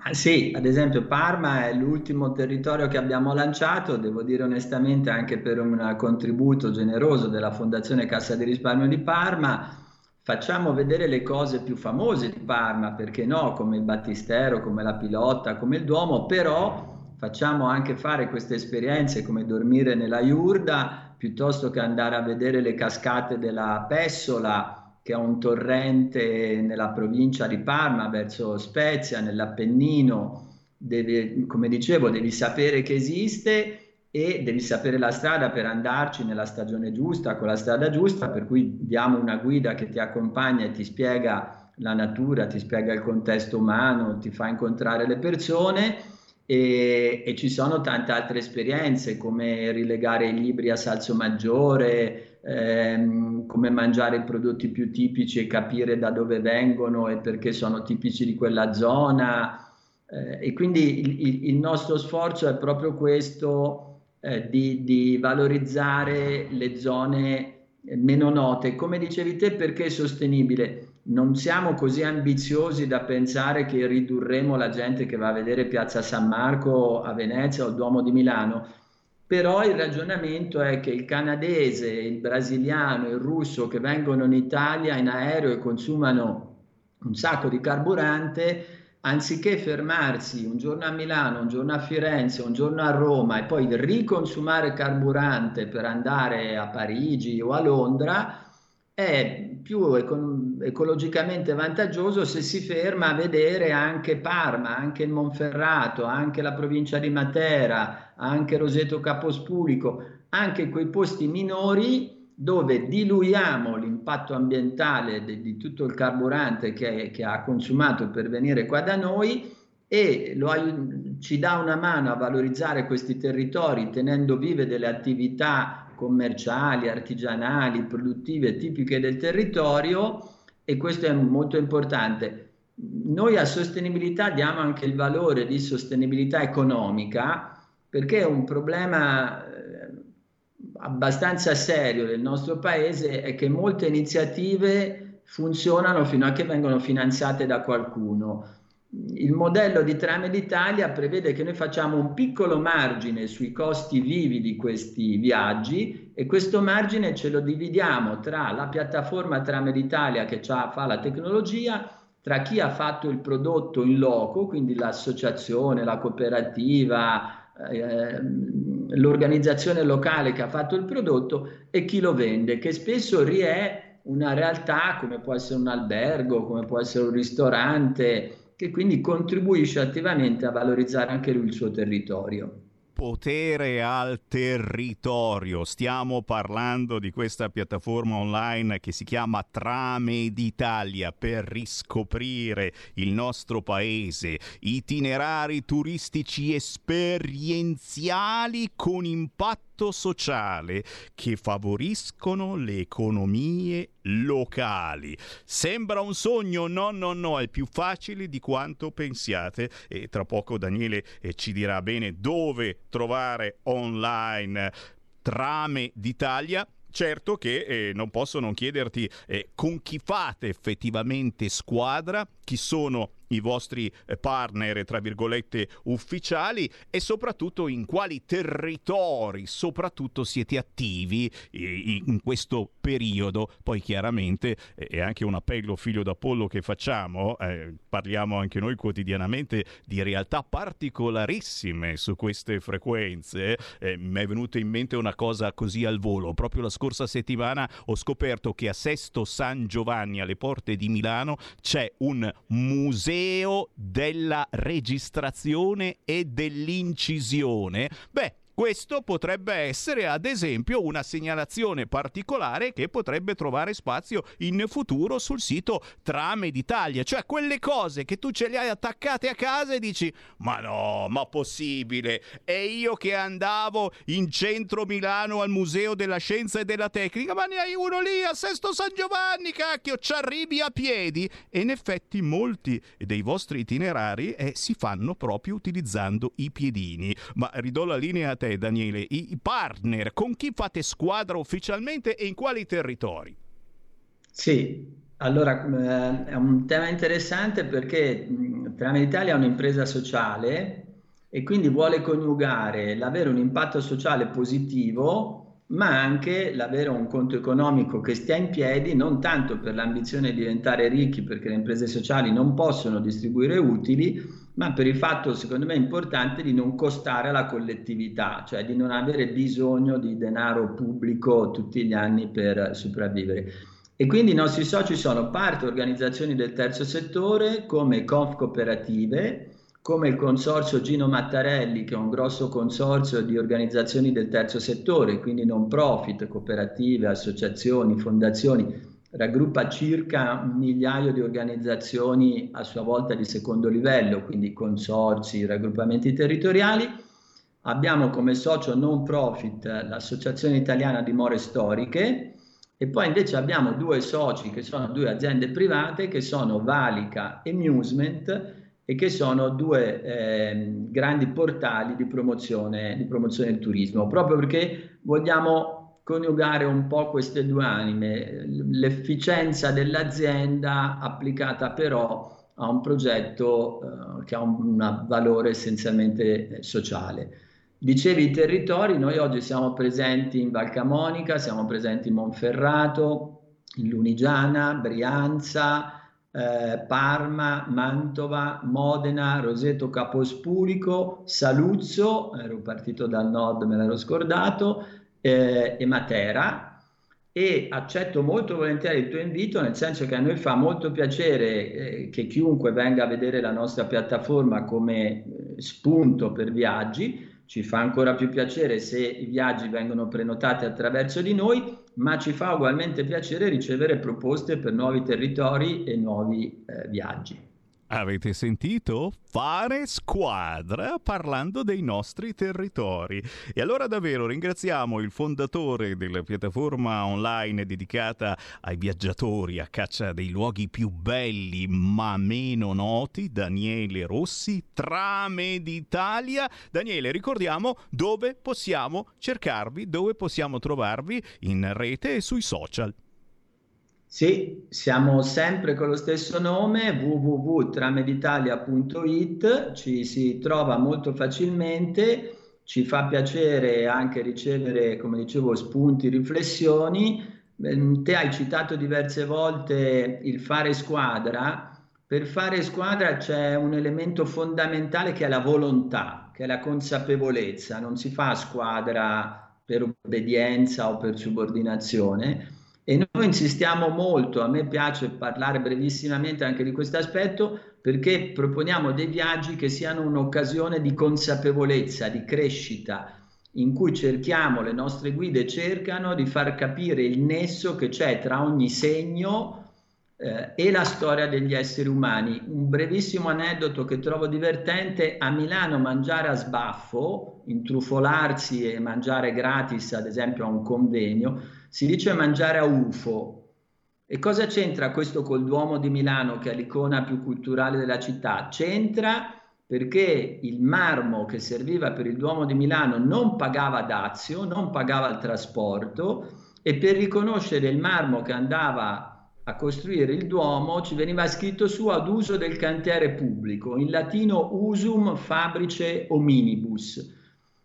Ah, sì, ad esempio Parma è l'ultimo territorio che abbiamo lanciato, devo dire onestamente anche per un contributo generoso della Fondazione Cassa di Risparmio di Parma. Facciamo vedere le cose più famose di Parma, perché no, come il Battistero, come la Pilotta, come il Duomo, però facciamo anche fare queste esperienze come dormire nella Iurda piuttosto che andare a vedere le cascate della Pessola che è un torrente nella provincia di Parma verso Spezia, nell'Appennino. Devi, come dicevo, devi sapere che esiste e devi sapere la strada per andarci nella stagione giusta, con la strada giusta, per cui diamo una guida che ti accompagna e ti spiega la natura, ti spiega il contesto umano, ti fa incontrare le persone e, e, ci sono tante altre esperienze come rilegare i libri a salso maggiore, ehm, come mangiare i prodotti più tipici e capire da dove vengono e perché sono tipici di quella zona. Eh, e quindi il, il, nostro sforzo è proprio questo eh, di, di valorizzare le zone meno note. Come dicevi te, perché è sostenibile? Non siamo così ambiziosi da pensare che ridurremo la gente che va a vedere Piazza San Marco a Venezia o il Duomo di Milano, però il ragionamento è che il canadese, il brasiliano, il russo che vengono in Italia in aereo e consumano un sacco di carburante, anziché fermarsi un giorno a Milano, un giorno a Firenze, un giorno a Roma e poi riconsumare carburante per andare a Parigi o a Londra, è più eco- ecologicamente vantaggioso se si ferma a vedere anche Parma, anche il Monferrato, anche la provincia di Matera, anche Roseto Capospulico, anche quei posti minori dove diluiamo l'impatto ambientale di, di tutto il carburante che, che, ha consumato per venire qua da noi e lo, ci dà una mano a valorizzare questi territori tenendo vive delle attività commerciali, artigianali, produttive, tipiche del territorio e questo è molto importante. noi a sostenibilità diamo anche il valore di sostenibilità economica perché è un problema eh, abbastanza serio del nostro paese è che molte iniziative funzionano fino a che vengono finanziate da qualcuno. Il modello di Trame d'Italia prevede che noi facciamo un piccolo margine sui costi vivi di questi viaggi e questo margine ce lo dividiamo tra la piattaforma Trame d'Italia che fa la tecnologia tra chi ha fatto il prodotto in loco, quindi l'associazione, la cooperativa, eh, l'organizzazione locale che ha fatto il prodotto e chi lo vende, che spesso è una realtà come può essere un albergo, come può essere un ristorante, che quindi contribuisce attivamente a valorizzare anche lui il suo territorio potere al territorio. Stiamo parlando di questa piattaforma online che si chiama Trame d'Italia per riscoprire il nostro paese, itinerari turistici esperienziali con impatto sociale che favoriscono le economie locali. Sembra un sogno? No, no, no, è più facile di quanto pensiate e tra poco Daniele eh, ci dirà bene dove trovare online trame d'Italia. Certo che eh, non posso non chiederti eh, con chi fate effettivamente squadra, chi sono i vostri eh, partner, tra virgolette, ufficiali e soprattutto in quali territori soprattutto siete attivi in questo periodo. Poi chiaramente è anche un appello figlio d'Apollo che facciamo, eh, parliamo anche noi quotidianamente di realtà particolarissime su queste frequenze. Eh, mi è venuta in mente una cosa così al volo. Proprio la scorsa settimana ho scoperto che a Sesto San Giovanni alle porte di Milano c'è un museo museo della registrazione e dell'incisione. Beh, questo potrebbe essere ad esempio una segnalazione particolare che potrebbe trovare spazio in futuro sul sito Trame d'Italia, cioè quelle cose che tu ce le hai attaccate a casa e dici ma no, ma possibile, e io che andavo in centro Milano al Museo della Scienza e della Tecnica, ma ne hai uno lì a Sesto San Giovanni, cacchio, ci arrivi a piedi? E in effetti molti dei vostri itinerari eh, si fanno proprio utilizzando i piedini, ma ridò la linea a te Daniele, i partner, con chi fate squadra ufficialmente e in quali territori? Sì, allora eh, è un tema interessante perché Trame Italia è un'impresa sociale e quindi vuole coniugare l'avere un impatto sociale positivo ma anche l'avere un conto economico che stia in piedi, non tanto per l'ambizione di diventare ricchi, perché le imprese sociali non possono distribuire utili, ma per il fatto, secondo me, importante di non costare alla collettività, cioè di non avere bisogno di denaro pubblico tutti gli anni per sopravvivere. E quindi i nostri soci sono parte organizzazioni del terzo settore come Conf Cooperative, come il consorzio Gino Mattarelli, che è un grosso consorzio di organizzazioni del terzo settore, quindi non profit, cooperative, associazioni, fondazioni, raggruppa circa un migliaio di organizzazioni a sua volta di secondo livello, quindi consorzi, raggruppamenti territoriali. Abbiamo come socio non profit l'Associazione Italiana di More Storiche e poi invece abbiamo due soci che sono due aziende private che sono Valica e Musement e che sono due eh, grandi portali di promozione, di promozione del turismo, proprio perché vogliamo coniugare un po' queste due anime, l'efficienza dell'azienda applicata però a un progetto eh, che ha un, valore essenzialmente eh, sociale. Dicevi i territori, noi oggi siamo presenti in Valcamonica, siamo presenti in Monferrato, in Lunigiana, Brianza, eh, Parma, Mantova, Modena, Roseto Capospulico, Saluzzo, ero partito dal nord, me l'ero scordato, eh, e Matera. E accetto molto volentieri il tuo invito nel senso che a noi fa molto piacere eh, che chiunque venga a vedere la nostra piattaforma come eh, spunto per viaggi, ci fa ancora più piacere se i viaggi vengono prenotati attraverso di noi, ma ci fa ugualmente piacere ricevere proposte per nuovi territori e nuovi eh, viaggi. Avete sentito? Fare squadra parlando dei nostri territori. E allora davvero ringraziamo il fondatore della piattaforma online dedicata ai viaggiatori a caccia dei luoghi più belli ma meno noti, Daniele Rossi, Trame d'Italia. Daniele, ricordiamo dove possiamo cercarvi, dove possiamo trovarvi in rete e sui social. Sì, siamo sempre con lo stesso nome, www.trameditalia.it, ci si trova molto facilmente, ci fa piacere anche ricevere, come dicevo, spunti, riflessioni. Ehm, te hai citato diverse volte il fare squadra. Per fare squadra c'è un elemento fondamentale che è la volontà, che è la consapevolezza. Non si fa squadra per obbedienza o per subordinazione e noi insistiamo molto, a me piace parlare brevissimamente anche di questo aspetto, perché proponiamo dei viaggi che siano un'occasione di consapevolezza, di crescita, in cui cerchiamo, le nostre guide cercano di far capire il nesso che c'è tra ogni segno eh, e la storia degli esseri umani. Un brevissimo aneddoto che trovo divertente, a Milano mangiare a sbaffo, intrufolarsi e mangiare gratis, ad esempio a un convegno, si dice mangiare a UFO. E cosa c'entra questo col Duomo di Milano, che è l'icona più culturale della città? C'entra perché il marmo che serviva per il Duomo di Milano non pagava dazio, non pagava il trasporto e per riconoscere il marmo che andava a costruire il Duomo ci veniva scritto su ad uso del cantiere pubblico, in latino usum fabrice hominibus.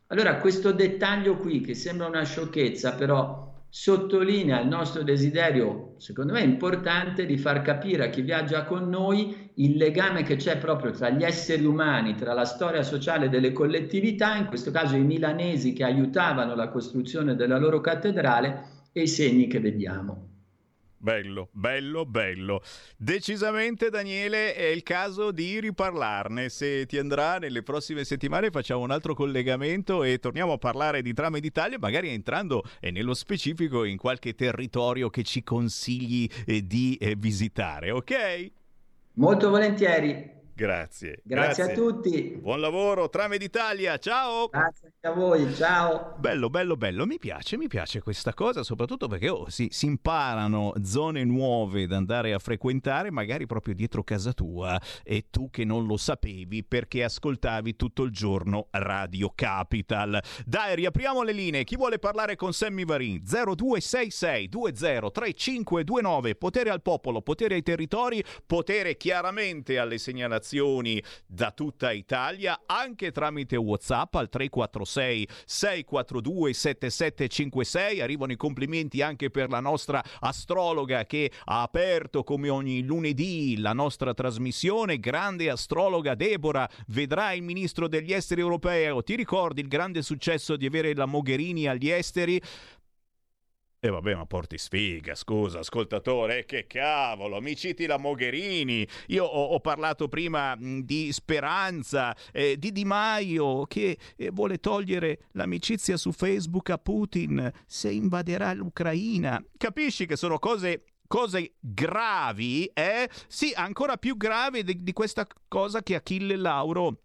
Allora questo dettaglio qui che sembra una sciocchezza, però sottolinea il nostro desiderio, secondo me importante, di far capire a chi viaggia con noi il legame che c'è proprio tra gli esseri umani, tra la storia sociale delle collettività, in questo caso i milanesi che aiutavano la costruzione della loro cattedrale e i segni che vediamo. Bello, bello, bello. Decisamente Daniele è il caso di riparlarne. Se ti andrà nelle prossime settimane facciamo un altro collegamento e torniamo a parlare di trame d'Italia, magari entrando eh, nello specifico in qualche territorio che ci consigli eh, di eh, visitare, ok? Molto volentieri. Grazie, grazie. Grazie a tutti. Buon lavoro, Trame d'Italia. Ciao. Grazie a voi, ciao. Bello, bello, bello. Mi piace, mi piace questa cosa, soprattutto perché oh, si, si, imparano zone nuove da andare a frequentare, magari proprio dietro casa tua e tu che non lo sapevi perché ascoltavi tutto il giorno Radio Capital. Dai, riapriamo le linee. Chi vuole parlare con Sammy Varin? 0266 203529. Potere al popolo, potere ai territori, potere chiaramente alle segnalazioni comunicazioni da tutta Italia anche tramite WhatsApp al 346 642 7756. Arrivano i complimenti anche per la nostra astrologa che ha aperto come ogni lunedì la nostra trasmissione. Grande astrologa Deborah, vedrà il ministro degli esteri europeo. Ti ricordi il grande successo di avere la Mogherini agli esteri? E vabbè, ma porti sfiga, scusa, ascoltatore, che cavolo, mi citi la Mogherini. Io ho, ho parlato prima di Speranza, eh, di Di Maio, che eh, vuole togliere l'amicizia su Facebook a Putin se invaderà l'Ucraina. Capisci che sono cose cose gravi, eh? Sì, ancora più gravi di, di questa cosa che Achille Lauro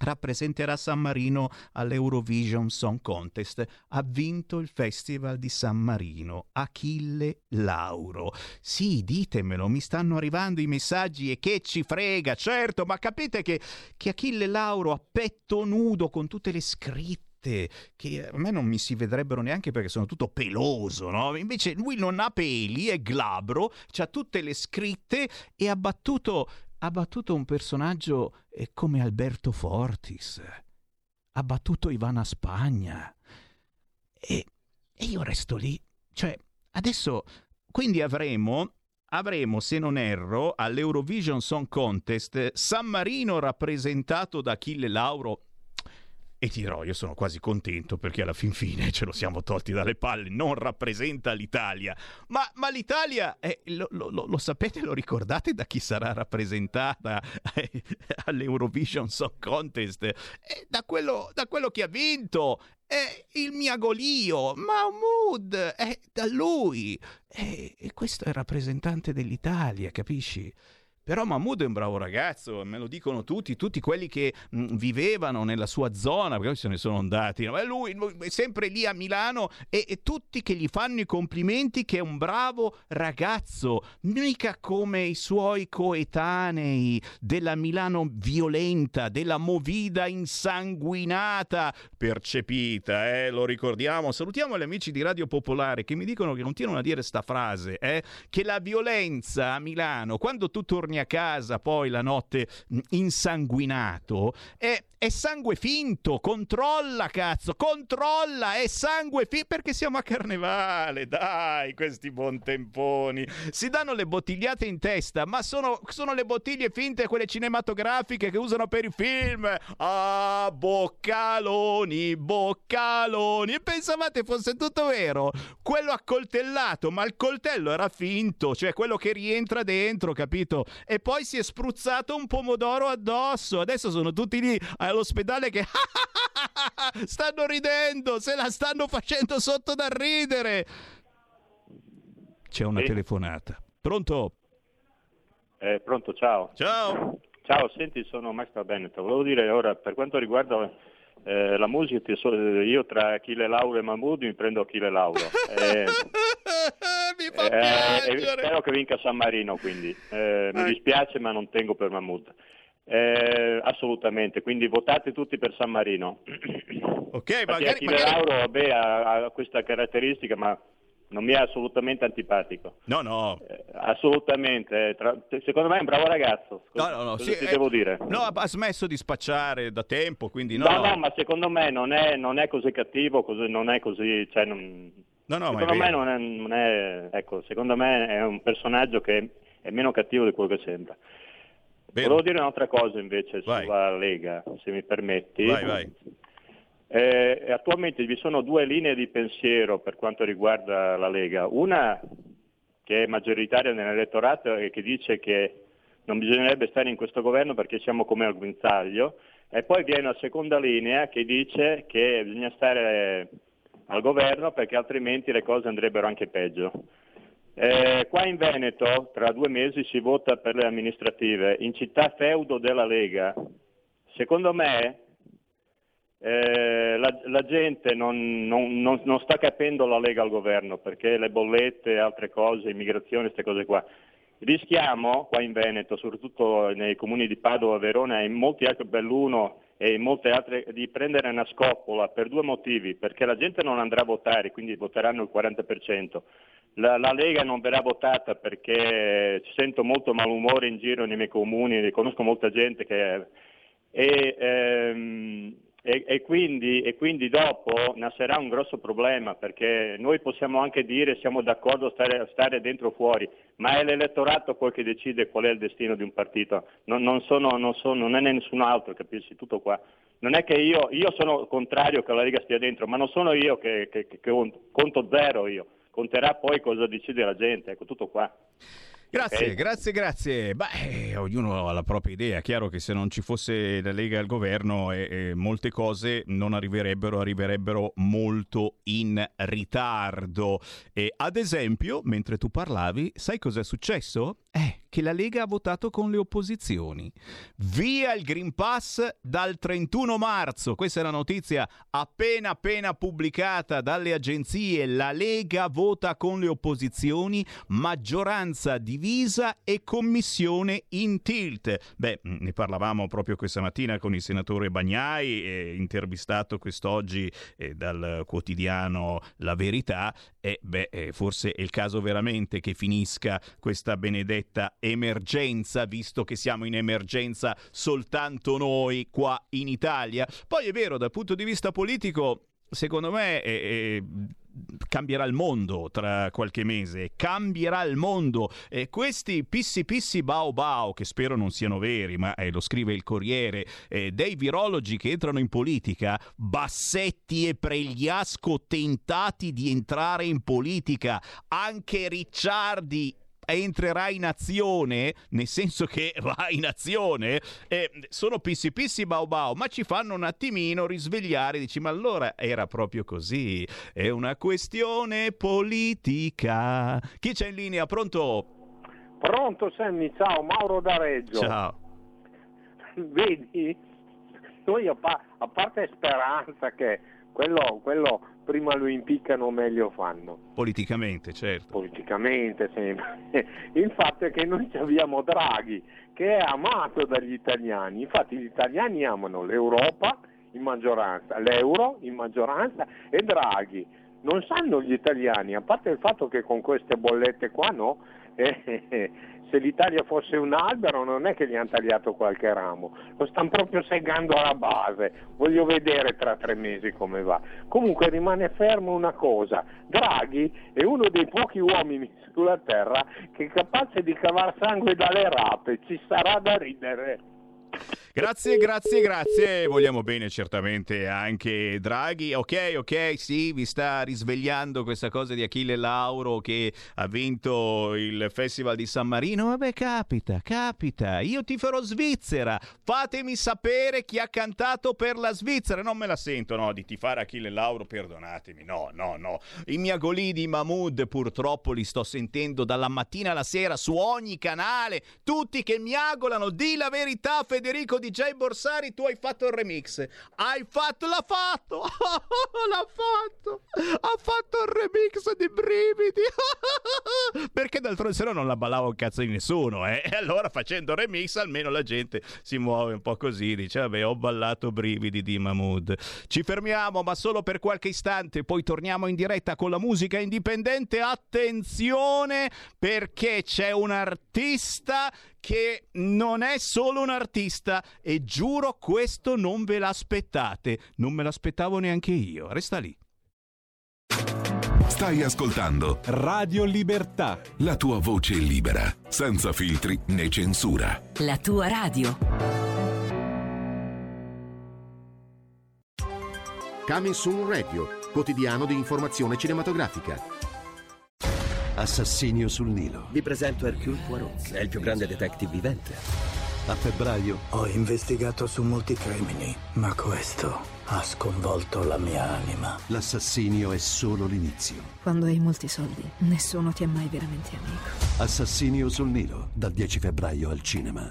rappresenterà San Marino all'Eurovision Song Contest. Ha vinto il Festival di San Marino. Achille Lauro. Sì, ditemelo, mi stanno arrivando i messaggi e che ci frega, certo, ma capite che, che Achille Lauro a petto nudo con tutte le scritte che a me non mi si vedrebbero neanche perché sono tutto peloso, no? Invece lui non ha peli, è glabro, ha tutte le scritte e ha battuto ha battuto un personaggio eh, come Alberto Fortis, ha battuto Ivana Spagna. E, e io resto lì. Cioè, adesso, quindi avremo avremo, se non erro, all'Eurovision Song Contest San Marino rappresentato da Achille Lauro e ti dirò, io sono quasi contento perché alla fin fine ce lo siamo tolti dalle palle, non rappresenta l'Italia. Ma, ma l'Italia, eh, lo, lo, lo, sapete, lo ricordate da chi sarà rappresentata eh, all'Eurovision Song Contest? Eh, da, quello, da quello che ha vinto, è il Miagolio, Mahmoud, è da lui. E questo è il rappresentante dell'Italia, capisci? Però Mahmood è un bravo ragazzo, me lo dicono tutti, tutti quelli che mh, vivevano nella sua zona, perché se ne sono andati. No? Lui, lui è sempre lì a Milano e, e tutti che gli fanno i complimenti che è un bravo ragazzo, mica come i suoi coetanei della Milano violenta, della movida insanguinata, percepita, eh, lo ricordiamo. Salutiamo gli amici di Radio Popolare che mi dicono che continuano a dire sta frase, eh, che la violenza a Milano, quando tu torni a casa poi la notte insanguinato, è è sangue finto, controlla cazzo, controlla, è sangue finto perché siamo a carnevale, dai, questi buontemponi, si danno le bottigliate in testa, ma sono, sono le bottiglie finte, quelle cinematografiche che usano per i film, ah, boccaloni, boccaloni, e pensavate fosse tutto vero, quello accoltellato, ma il coltello era finto, cioè quello che rientra dentro, capito? E poi si è spruzzato un pomodoro addosso, adesso sono tutti lì a all'ospedale che *laughs* stanno ridendo, se la stanno facendo sotto da ridere. C'è una Sì. telefonata. Pronto? Eh, pronto, ciao. Ciao. Ciao, senti, sono Max Benetto. Volevo dire ora, per quanto riguarda eh, la musica, so- io tra Achille Lauro e Mahmood mi prendo Achille Lauro. *laughs* Eh, eh, e spero che vinca San Marino, quindi. Eh, mi dispiace, ma non tengo per Mahmood. Eh, assolutamente, quindi votate tutti per San Marino. Ok, Perché magari, magari- Lauro vabbè, ha, ha questa caratteristica, ma non mi è assolutamente antipatico. No, no. Eh, assolutamente, eh, tra- secondo me è un bravo ragazzo. No, no, no, Cosa sì, ti eh, devo dire? No, ha smesso di spacciare da tempo, quindi no. No, no, ma secondo me non è, non è così cattivo, così- non è così, cioè non, No, no, secondo me non è, non è- ecco, secondo me è un personaggio che è meno cattivo di quello che sembra. Volevo dire un'altra cosa invece sulla Lega, se mi permetti. Vai, vai. Eh, attualmente vi sono due linee di pensiero per quanto riguarda la Lega. Una che è maggioritaria nell'elettorato e che dice che non bisognerebbe stare in questo governo perché siamo come al guinzaglio e poi viene una seconda linea che dice che bisogna stare al governo perché altrimenti le cose andrebbero anche peggio. Eh, qua in Veneto tra due mesi si vota per le amministrative, in città feudo della Lega. Secondo me eh, la, la gente non, non- non- non sta capendo la Lega al governo perché le bollette, altre cose, immigrazione, queste cose qua. Rischiamo qua in Veneto, soprattutto nei comuni di Padova, Verona e in molti altri Belluno e in molte altre, di prendere una scoppola per due motivi, perché la gente non andrà a votare, quindi voteranno il 40%. La, la Lega non verrà votata perché sento molto malumore in giro nei miei comuni, conosco molta gente che e, ehm, e- e quindi, e quindi dopo nascerà un grosso problema perché noi possiamo anche dire siamo d'accordo a stare, stare dentro o fuori, ma è l'elettorato poi che decide qual è il destino di un partito, non, non sono- non sono- non è nessun altro, capisci? Tutto qua. Non è che io, io sono contrario che la Lega stia dentro, ma non sono io che, che- che conto zero io, conterà poi cosa decide la gente, ecco tutto qua. Grazie, Ok? grazie, grazie. Beh, ognuno ha la propria idea. Chiaro che se non ci fosse la Lega al governo, eh, eh, molte cose non arriverebbero, arriverebbero molto in ritardo. E ad esempio, mentre tu parlavi, sai cos'è successo? Eh, che la Lega ha votato con le opposizioni. Via il Green Pass dal 31 marzo. Questa è la notizia appena appena pubblicata dalle agenzie. La Lega vota con le opposizioni, maggioranza divisa e commissione in tilt. Beh, mh, ne parlavamo proprio questa mattina con il senatore Bagnai, eh, intervistato quest'oggi eh, dal quotidiano La Verità. E beh, eh, forse è il caso veramente che finisca questa benedetta emergenza, visto che siamo in emergenza soltanto noi qua in Italia. Poi è vero, dal punto di vista politico, secondo me eh, eh, cambierà il mondo tra qualche mese, cambierà il mondo. E questi pissi pissi bao bao, che spero non siano veri, ma eh, lo scrive il Corriere, eh, dei virologi che entrano in politica, Bassetti e Pregliasco tentati di entrare in politica, anche Ricciardi entrerà in azione, nel senso che *laughs* va in azione, eh, sono pissi pissi bao bao, ma ci fanno un attimino risvegliare, dici ma allora era proprio così, è una questione politica. Chi c'è in linea? Pronto? Pronto Sammy, ciao, Mauro da Reggio. Ciao. Vedi, noi a, pa- a parte speranza che quello, quello prima lo impiccano meglio fanno. Politicamente, certo. Politicamente sempre. *laughs* Il fatto è che noi abbiamo Draghi che è amato dagli italiani, infatti gli italiani amano l'Europa in maggioranza, l'euro in maggioranza e Draghi. Non sanno gli italiani, a parte il fatto che con queste bollette qua no, *laughs* eh, se l'Italia fosse un albero non è che gli hanno tagliato qualche ramo, lo stanno proprio segando alla base, voglio vedere tra tre mesi come va. Comunque rimane fermo una cosa, Draghi è uno dei pochi uomini sulla terra che è capace di cavar sangue dalle rape, ci sarà da ridere. Grazie, grazie, grazie. Vogliamo bene certamente anche Draghi. Ok, ok, sì, vi sta risvegliando questa cosa di Achille Lauro che ha vinto il Festival di San Marino. Vabbè, capita, capita. Io ti farò Svizzera. Fatemi sapere chi ha cantato per la Svizzera. Non me la sento, no, di tifare Achille Lauro, perdonatemi. No, no, no. I miagolì di Mahmood purtroppo li sto sentendo dalla mattina alla sera su ogni canale. Tutti che miagolano. Di la verità, Federico DJ Borsari, tu hai fatto il remix. Hai fatto, l'ha fatto. *laughs* l'ha fatto. Ha fatto il remix di Brividi. *laughs* Perché d'altronde se no non la ballava un cazzo di nessuno, eh? E allora facendo remix almeno la gente si muove un po' così, dice vabbè ho ballato Brividi di Mahmood. Ci fermiamo ma solo per qualche istante, poi torniamo in diretta con la musica indipendente. Attenzione perché c'è un artista che non è solo un artista e giuro questo non ve l'aspettate, non me l'aspettavo neanche io. Resta lì. Stai ascoltando Radio Libertà. la tua voce libera, senza filtri né censura. La tua radio. Soon Radio, quotidiano di informazione cinematografica. Assassinio sul Nilo. Vi presento Hercule Poirot, è il più grande detective vivente. A febbraio Ho investigato su molti crimini, ma questo ha sconvolto la mia anima. l'assassinio è solo l'inizio. Quando hai molti soldi, nessuno ti è mai veramente amico. Assassinio sul Nilo, dal 10 febbraio al cinema.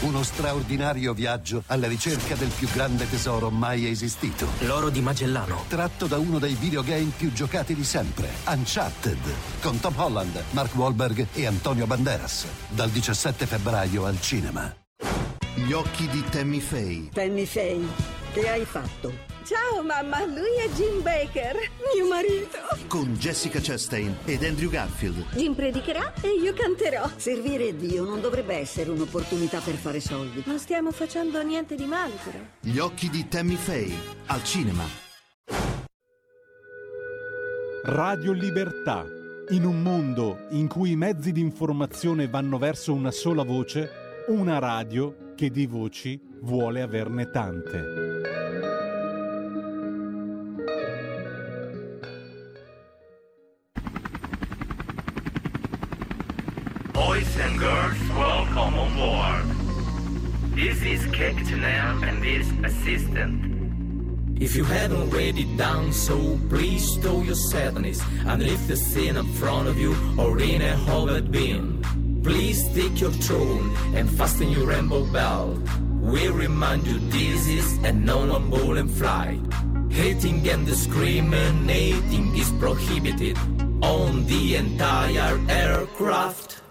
Uno straordinario viaggio alla ricerca del più grande tesoro mai esistito. L'oro di Magellano. Tratto da uno dei videogame più giocati di sempre, Uncharted, con Tom Holland, Mark Wahlberg e Antonio Banderas. Dal 17 febbraio al cinema. Gli occhi di Tammy Faye. Tammy Faye, che hai fatto? Ciao mamma, lui è Jim Baker, mio marito. Con Jessica Chastain ed Andrew Garfield. Jim predicherà e io canterò. Servire Dio non dovrebbe essere un'opportunità per fare soldi. Non stiamo facendo niente di male però. Gli occhi di Tammy Faye. Al cinema. Radio Libertà. In un mondo in cui i mezzi di informazione vanno verso una sola voce, una radio che di voci vuole averne tante. And girls, welcome on board. This is Captain L and his assistant. If you haven't read it down, so please stow your sadness underneath the scene in front of you or in a hovered beam. Please take your throne and fasten your rainbow belt. We remind you this is a non-bowling flight. Hating and discriminating is prohibited on the entire aircraft.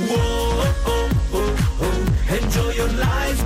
Whoa, oh, oh, oh, oh. enjoy your lives,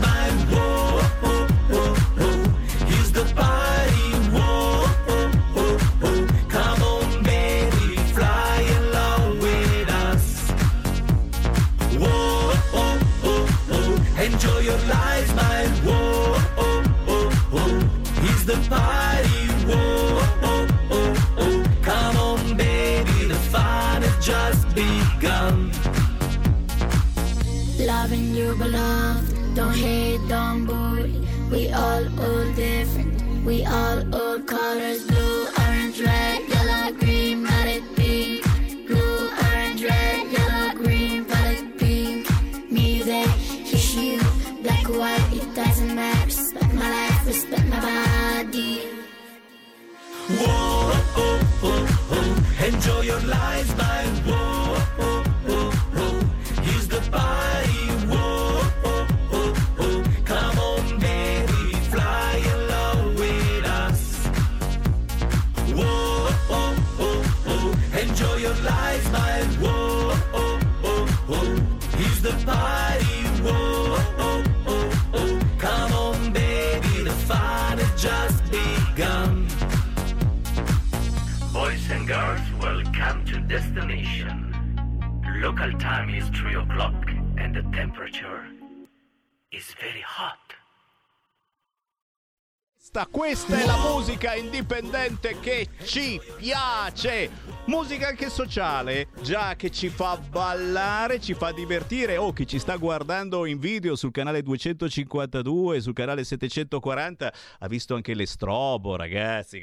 Beloved. Don't hate, don't bully. We all all different. We all old colors, blue, orange, red, yellow, green, violet, pink. Blue, orange, red, yellow, green, violet, pink. Music, issue, black or white, it doesn't matter. Respect my life, respect my body. Whoa, oh, oh, oh. oh. Enjoy your life, my whoa, Local time is 3 o'clock and the temperature is very hot. Questa, è la musica indipendente che ci piace. Musica anche sociale, già che ci fa ballare, ci fa divertire. Oh, chi ci sta guardando in video sul canale 252, sul canale 740, ha visto anche l'estrobo, ragazzi.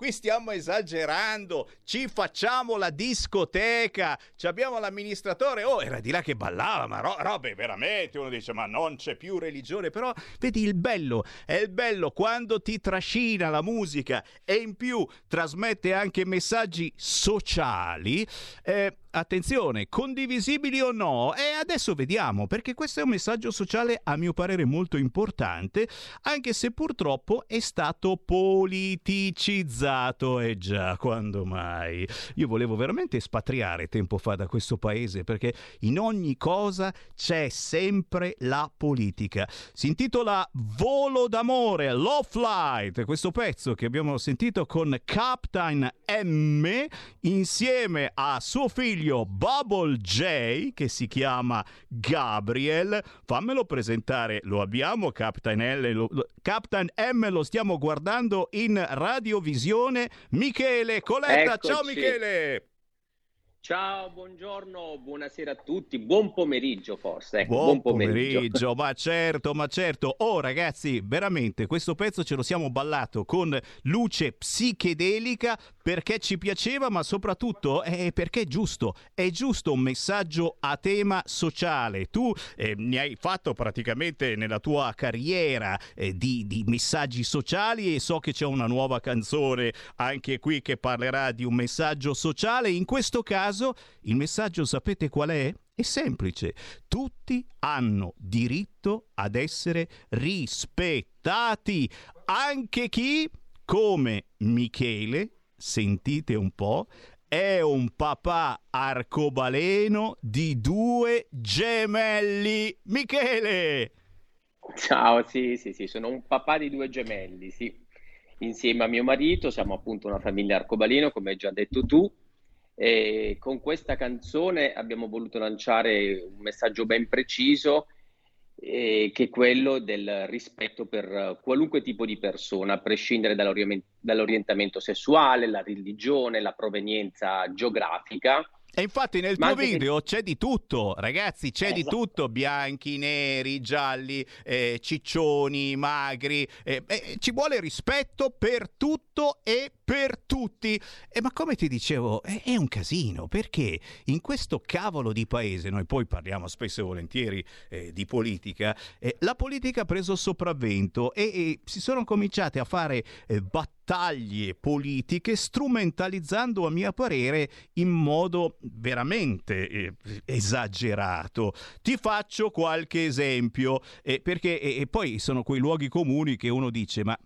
Qui stiamo esagerando, ci facciamo la discoteca, ci abbiamo l'amministratore. Oh, era di là che ballava, ma ro- robe veramente. Uno dice, ma non c'è più religione. Però vedi il bello, è il bello quando ti trascina la musica e in più trasmette anche messaggi sociali. Eh, attenzione, condivisibili o no? E adesso vediamo, perché questo è un messaggio sociale a mio parere molto importante, anche se purtroppo è stato politicizzato. E già, quando mai? Io volevo veramente espatriare tempo fa da questo paese, perché in ogni cosa c'è sempre la politica. Si intitola Volo d'amore, Love Flight, questo pezzo che abbiamo sentito con Captain M insieme a suo figlio Bubble J che si chiama Gabriel. Fammelo presentare, lo abbiamo Captain, L, lo, lo, Captain M lo stiamo guardando in radiovisione. Michele Coletta, Eccoci. ciao Michele! Ciao, buongiorno, buonasera a tutti, buon pomeriggio forse. Ecco, Buon pomeriggio, *laughs* ma certo, ma certo. Oh ragazzi, veramente questo pezzo ce lo siamo ballato con luce psichedelica perché ci piaceva, ma soprattutto eh, perché è giusto, è giusto un messaggio a tema sociale. Tu eh, ne hai fatto praticamente nella tua carriera eh, di, di messaggi sociali e so che c'è una nuova canzone anche qui che parlerà di un messaggio sociale. In questo caso il messaggio sapete qual è? È semplice, tutti hanno diritto ad essere rispettati, anche chi, come Michele, sentite un po', è un papà arcobaleno di due gemelli. Michele! Ciao, sì, sì, sì, sono un papà di due gemelli, sì. Insieme a mio marito siamo appunto una famiglia arcobaleno, come hai già detto tu. E con questa canzone abbiamo voluto lanciare un messaggio ben preciso, eh, che è quello del rispetto per qualunque tipo di persona, a prescindere dall'orient- dall'orientamento sessuale, la religione, la provenienza geografica. E infatti nel tuo anche che- video c'è di tutto, ragazzi, c'è di Esatto. tutto, bianchi, neri, gialli, eh, ciccioni, magri, eh, eh, ci vuole rispetto per tutto e per tutti. Eh, ma come ti dicevo, è, è un casino, perché in questo cavolo di paese, noi poi parliamo spesso e volentieri eh, di politica, eh, la politica ha preso sopravvento e, e si sono cominciate a fare eh, battaglie politiche strumentalizzando a mio parere in modo veramente eh, esagerato. Ti faccio qualche esempio, eh, perché e, e poi sono quei luoghi comuni che uno dice ma...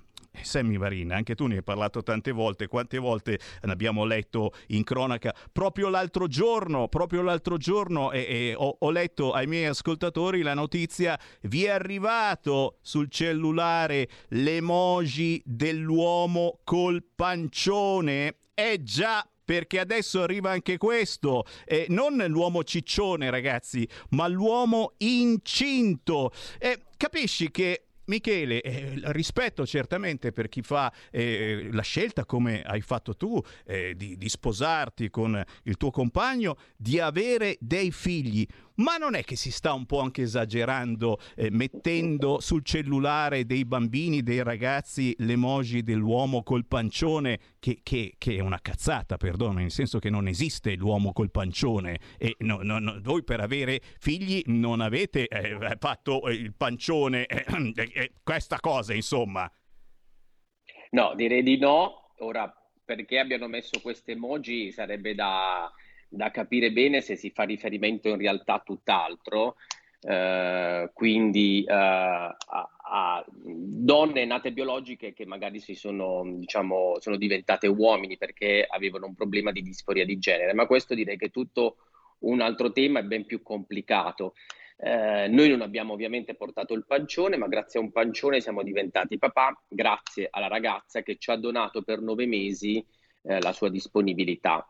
Sammy Varina, anche tu ne hai parlato tante volte, quante volte ne abbiamo letto in cronaca. Proprio l'altro giorno, proprio l'altro giorno eh, eh, ho, ho letto ai miei ascoltatori la notizia, vi è arrivato sul cellulare l'emoji dell'uomo col pancione. Eh già, perché adesso arriva anche questo, eh, non l'uomo ciccione ragazzi, ma l'uomo incinto. Eh, capisci che Michele, eh, rispetto certamente per chi fa eh, la scelta come hai fatto tu eh, di, di sposarti con il tuo compagno, di avere dei figli, ma non è che si sta un po' anche esagerando eh, mettendo sul cellulare dei bambini, dei ragazzi l'emoji dell'uomo col pancione che, che, che è una cazzata, perdono, nel senso che non esiste l'uomo col pancione e no, no, no, voi per avere figli non avete eh, fatto il pancione, *clears throat* eh, eh, questa cosa insomma. No, direi di no. Ora, perché abbiano messo queste emoji sarebbe da, da capire bene se si fa riferimento in realtà a tutt'altro. Uh, quindi uh, a, a, donne nate biologiche che magari si sono, diciamo, sono diventate uomini perché avevano un problema di disforia di genere, ma questo direi che è tutto un altro tema è ben più complicato. Eh, noi non abbiamo ovviamente portato il pancione, ma grazie a un pancione siamo diventati papà, grazie alla ragazza che ci ha donato per nove mesi eh, la sua disponibilità.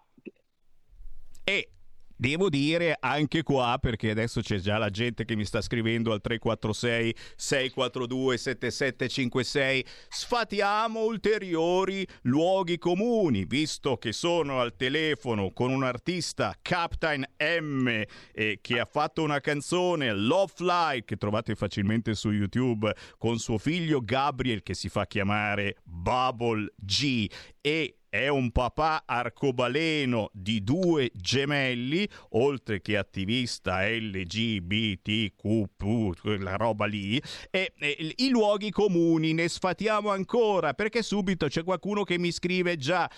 E Devo dire anche qua, perché adesso c'è già la gente che mi sta scrivendo al 346 642 7756, sfatiamo ulteriori luoghi comuni, visto che sono al telefono con un artista, Captain M, eh, che ha fatto una canzone, Love Fly, che trovate facilmente su YouTube, con suo figlio Gabriel, che si fa chiamare Bubble G, e è un papà arcobaleno di due gemelli, oltre che attivista LGBTQ, quella roba lì, e, e, i luoghi comuni ne sfatiamo ancora, perché subito c'è qualcuno che mi scrive già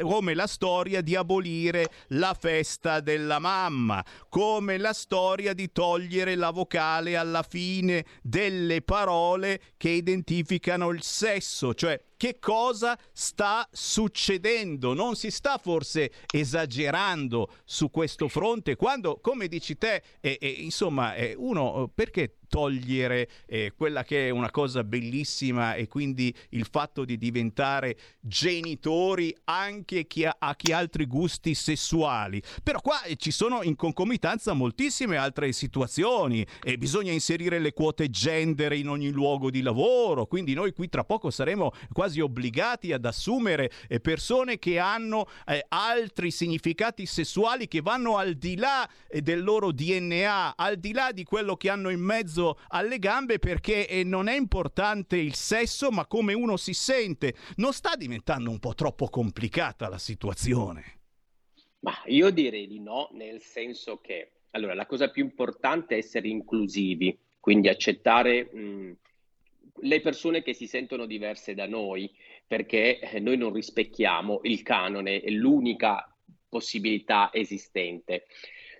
come la storia di abolire la festa della mamma, come la storia di togliere la vocale alla fine delle parole che identificano il sesso, cioè che cosa sta succedendo? Non si sta forse esagerando su questo fronte quando, come dici te, eh, eh, insomma, eh, uno perché togliere eh, quella che è una cosa bellissima e quindi il fatto di diventare genitori anche chi ha, a chi ha altri gusti sessuali. Però qua eh, ci sono in concomitanza moltissime altre situazioni e bisogna inserire le quote gender in ogni luogo di lavoro, quindi noi qui tra poco saremo quasi obbligati ad assumere eh, persone che hanno eh, altri significati sessuali che vanno al di là eh, del loro DNA, al di là di quello che hanno in mezzo mezzo alle gambe perché eh, non è importante il sesso, ma come uno si sente. Non sta diventando un po' troppo complicata la situazione? Ma io direi di no, nel senso che allora la cosa più importante è essere inclusivi, quindi accettare mh, le persone che si sentono diverse da noi, perché eh, noi non rispecchiamo il canone, è l'unica possibilità esistente.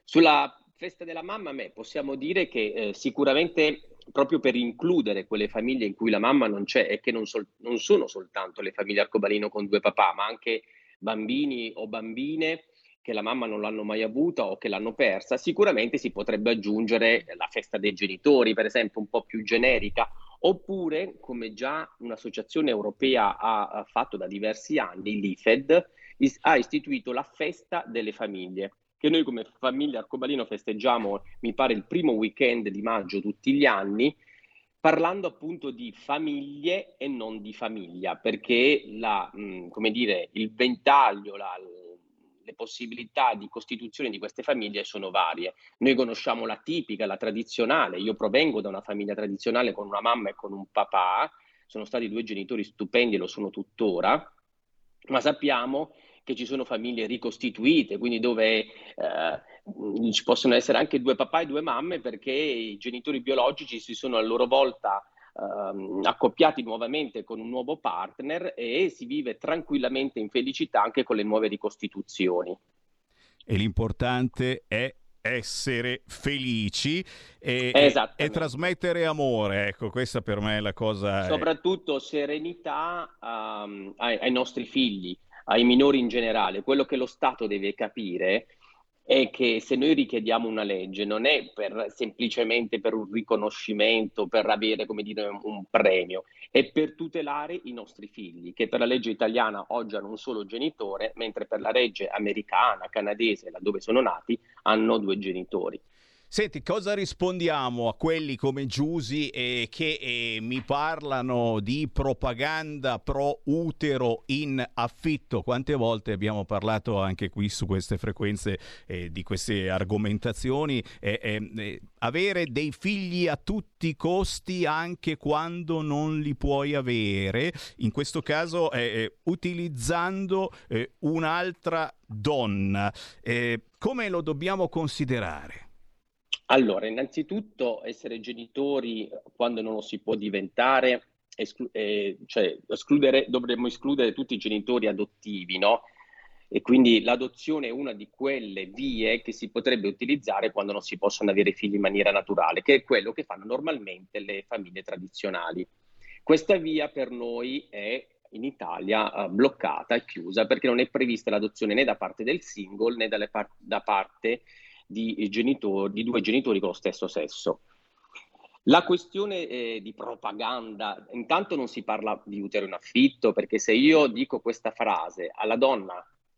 Sulla festa della mamma, a possiamo dire che eh, sicuramente proprio per includere quelle famiglie in cui la mamma non c'è e che non, sol- non sono soltanto le famiglie arcobaleno con due papà, ma anche bambini o bambine che la mamma non l'hanno mai avuta o che l'hanno persa, sicuramente si potrebbe aggiungere la festa dei genitori, per esempio, un po' più generica, oppure, come già un'associazione europea ha, fatto da diversi anni, l'IFED, ha istituito la festa delle famiglie che noi come famiglia Arcobaleno festeggiamo, mi pare, il primo weekend di maggio tutti gli anni, parlando appunto di famiglie e non di famiglia, perché la, mh, come dire, il ventaglio, la, le possibilità di costituzione di queste famiglie sono varie. Noi conosciamo la tipica, la tradizionale, io provengo da una famiglia tradizionale con una mamma e con un papà, sono stati due genitori stupendi e lo sono tuttora, ma sappiamo che ci sono famiglie ricostituite, quindi dove eh, ci possono essere anche due papà e due mamme perché i genitori biologici si sono a loro volta eh, accoppiati nuovamente con un nuovo partner e si vive tranquillamente in felicità anche con le nuove ricostituzioni. E l'importante è essere felici e, e, trasmettere amore. Ecco, questa per me è la cosa. Soprattutto serenità um, ai, ai, nostri figli ai minori in generale, quello che lo Stato deve capire è che se noi richiediamo una legge non è per, semplicemente per un riconoscimento, per avere come dire, un premio, è per tutelare i nostri figli, che per la legge italiana oggi hanno un solo genitore, mentre per la legge americana, canadese, laddove sono nati, hanno due genitori. Senti, cosa rispondiamo a quelli come Giusi eh, che eh, mi parlano di propaganda pro utero in affitto? Quante volte abbiamo parlato anche qui su queste frequenze eh, di queste argomentazioni? Eh, eh, eh, avere dei figli a tutti i costi anche quando non li puoi avere, in questo caso utilizzando un'altra donna. come lo dobbiamo considerare? Allora, innanzitutto essere genitori quando non lo si può diventare, esclu- eh, cioè dovremmo escludere tutti i genitori adottivi, no? E quindi l'adozione è una di quelle vie che si potrebbe utilizzare quando non si possono avere figli in maniera naturale, che è quello che fanno normalmente le famiglie tradizionali. Questa via per noi è in Italia uh, bloccata e chiusa perché non è prevista l'adozione né da parte del single né par- da parte di, genitori, di due genitori con lo stesso sesso. La questione eh, di propaganda, intanto non si parla di utero in affitto, perché se io dico questa frase alla donna,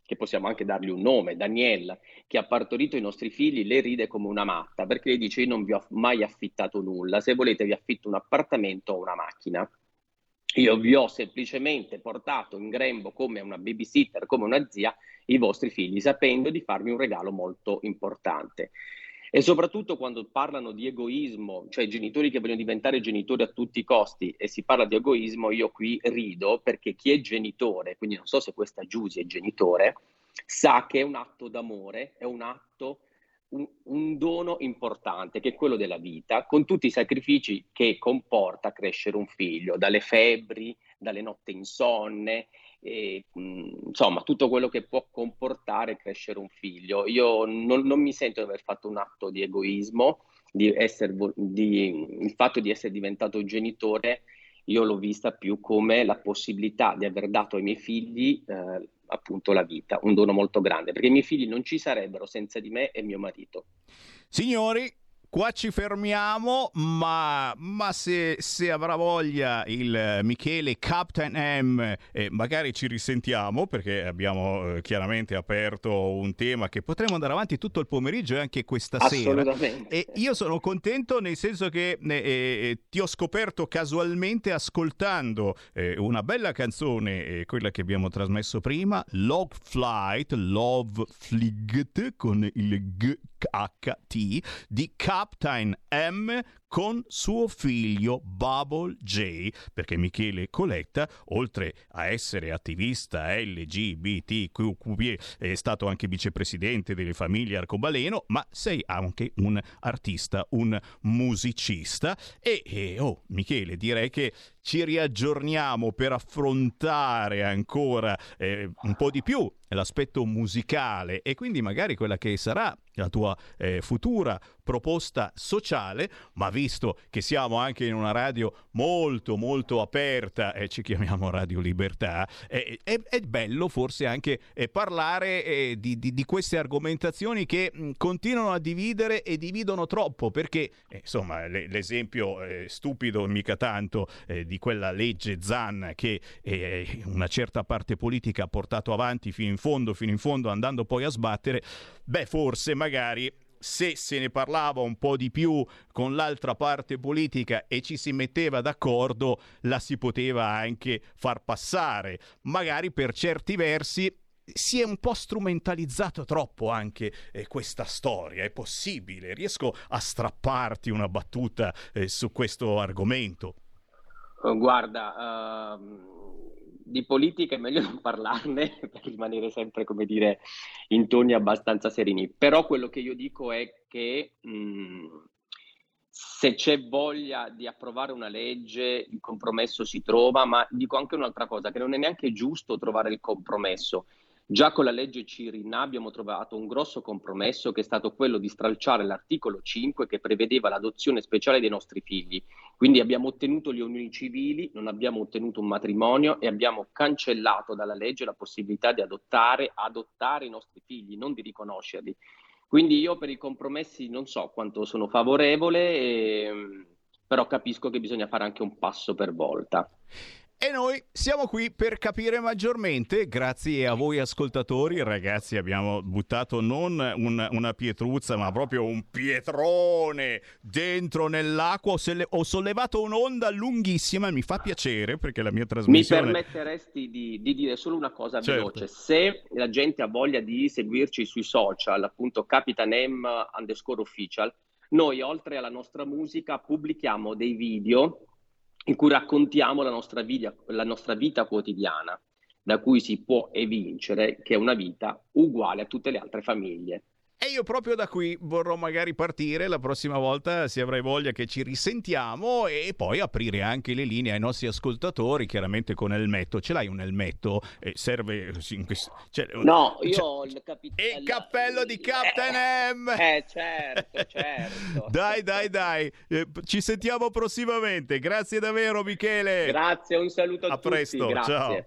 che possiamo anche dargli un nome, Daniela, che ha partorito i nostri figli, lei ride come una matta, perché lei dice io non vi ho mai affittato nulla, se volete vi affitto un appartamento o una macchina. Io vi ho semplicemente portato in grembo come una babysitter, come una zia, i vostri figli, sapendo di farmi un regalo molto importante. E soprattutto quando parlano di egoismo, cioè genitori che vogliono diventare genitori a tutti i costi e si parla di egoismo, io qui rido perché chi è genitore, quindi non so se questa Giusy è genitore, sa che è un atto d'amore, è un atto un, un, dono importante che è quello della vita, con tutti i sacrifici che comporta crescere un figlio, dalle febbri, dalle notti insonne, e, insomma tutto quello che può comportare crescere un figlio. Io non, non mi sento di aver fatto un atto di egoismo, di essere, di, il fatto di essere diventato genitore, io l'ho vista più come la possibilità di aver dato ai miei figli eh, appunto la vita, un dono molto grande, perché i miei figli non ci sarebbero senza di me e mio marito. Signori, Qua ci fermiamo, ma, ma se, se, avrà voglia il Michele Captain M, eh, magari ci risentiamo perché abbiamo eh, chiaramente aperto un tema che potremo andare avanti tutto il pomeriggio e anche questa sera. E io sono contento nel senso che eh, eh, ti ho scoperto casualmente ascoltando eh, una bella canzone, eh, quella che abbiamo trasmesso prima, Log Flight, Love Flight con il G HT di Captain M con suo figlio Bubble J, perché Michele Coletta, oltre a essere attivista LGBTQ, è stato anche vicepresidente delle famiglie Arcobaleno, ma sei anche un artista, un musicista. E, e oh, Michele, direi che ci riaggiorniamo per affrontare ancora eh, un po' di più l'aspetto musicale e quindi magari quella che sarà la tua eh, futura proposta sociale, ma visto che siamo anche in una radio molto molto aperta e ci chiamiamo Radio Libertà, è, è, è bello forse anche eh, parlare eh, di, di, di, queste argomentazioni che mh, continuano a dividere e dividono troppo, perché eh, insomma le, l'esempio eh, stupido mica tanto eh, di quella legge Zan che una certa parte politica ha portato avanti fino in fondo, fino in fondo, andando poi a sbattere, beh forse magari se se ne parlava un po' di più con l'altra parte politica e ci si metteva d'accordo, la si poteva anche far passare. Magari per certi versi si è un po' strumentalizzato troppo anche eh, questa storia. È possibile? Riesco a strapparti una battuta eh, su questo argomento? Guarda, uh di politica è meglio *laughs* non parlarne per rimanere sempre, come dire, in toni abbastanza sereni. Però quello che io dico è che mh, mm, se c'è voglia di approvare una legge, il compromesso si trova, ma dico anche un'altra cosa, che non è neanche giusto trovare il compromesso. Già con la legge Cirinna abbiamo trovato un grosso compromesso che è stato quello di stralciare l'articolo 5 che prevedeva l'adozione speciale dei nostri figli. Quindi abbiamo ottenuto le unioni civili, non abbiamo ottenuto un matrimonio e abbiamo cancellato dalla legge la possibilità di adottare, adottare i nostri figli, non di riconoscerli. Quindi io per i compromessi non so quanto sono favorevole, e, però capisco che bisogna fare anche un passo per volta. E noi siamo qui per capire maggiormente, grazie a voi ascoltatori, ragazzi abbiamo buttato non un- una pietruzza ma proprio un pietrone dentro nell'acqua, ho, selle- ho sollevato un'onda lunghissima, mi fa piacere perché la mia Mi trasmissione... permetteresti di, di dire solo una cosa Certo. veloce? Se la gente ha voglia di seguirci sui social, appunto Capitan M underscore official, noi oltre alla nostra musica pubblichiamo dei video in cui raccontiamo la nostra vita, la nostra vita quotidiana, da cui si può evincere che è una vita uguale a tutte le altre famiglie. E io proprio da qui vorrò magari partire la prossima volta, se avrai voglia che ci risentiamo e poi aprire anche le linee ai nostri ascoltatori, chiaramente con elmetto. Ce l'hai un elmetto? Eh, serve... cioè, No, io cioè- ho il capitano. il cappello di *laughs* Captain M! Eh, certo, certo. *laughs* Dai, dai, dai, Eh, ci sentiamo prossimamente. Grazie davvero, Michele. Grazie, un saluto a, A tutti. presto, grazie. ciao.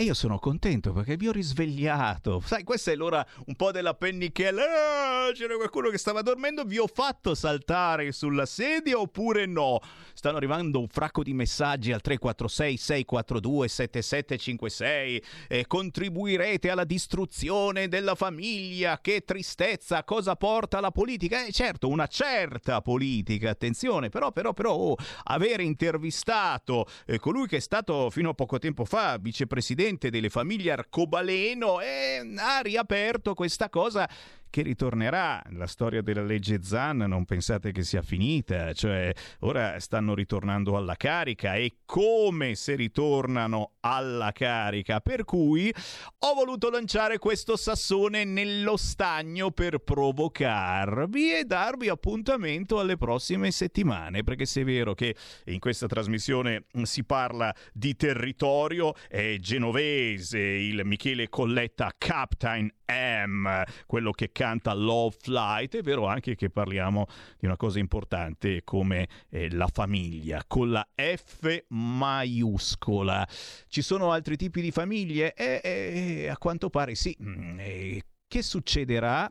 E io sono contento perché vi ho risvegliato. Sai, questa è l'ora un po' della pennichella. Ah, c'era qualcuno che stava dormendo. Vi ho fatto saltare sulla sedia oppure no? Stanno arrivando un fracco di messaggi al 346-642-7756. Eh, contribuirete alla distruzione della famiglia. Che tristezza. Cosa porta la politica? Eh, certo, una certa politica. Attenzione, però, però, però, oh, avere intervistato eh, colui che è stato fino a poco tempo fa vicepresidente delle famiglie Arcobaleno e ha riaperto questa cosa che ritornerà. La storia della legge Zan non pensate che sia finita, cioè ora stanno ritornando alla carica e come se ritornano alla carica, per cui ho voluto lanciare questo sassone nello stagno per provocarvi e darvi appuntamento alle prossime settimane, perché se è vero che in questa trasmissione si parla di territorio, è genovese il Michele Colletta Captain M, quello che canta Love Flight, è vero anche che parliamo di una cosa importante come eh, la famiglia, con la F maiuscola. Ci sono altri tipi di famiglie? Eh, eh, a quanto pare sì. Mm, eh, che succederà?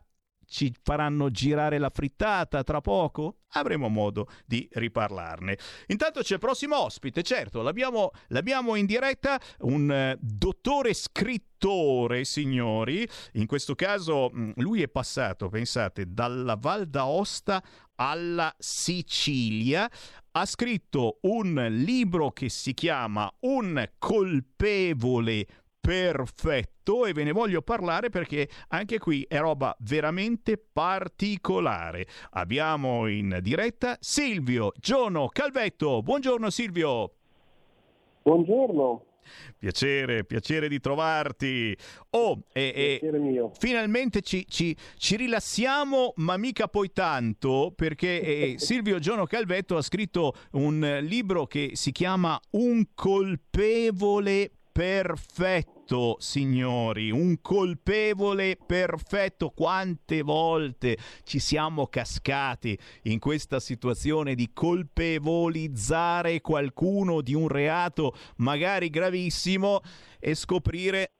Ci faranno girare la frittata tra poco? Avremo modo di riparlarne. Intanto c'è il prossimo ospite, certo, l'abbiamo, l'abbiamo in diretta, un eh, dottore scrittore, signori. In questo caso mh, lui è passato, pensate, dalla Val d'Aosta alla Sicilia. Ha scritto un libro che si chiama Un colpevole perfetto e ve ne voglio parlare perché anche qui è roba veramente particolare. Abbiamo in diretta Silvio Giono Calvetto. Buongiorno Silvio. Buongiorno. Piacere, piacere di trovarti. Oh, e, e finalmente ci, ci- ci rilassiamo, ma mica poi tanto, perché eh, *laughs* Silvio Giono Calvetto ha scritto un libro che si chiama Un colpevole perfetto, signori, un colpevole perfetto. Quante volte ci siamo cascati in questa situazione di colpevolizzare qualcuno di un reato magari gravissimo e scoprire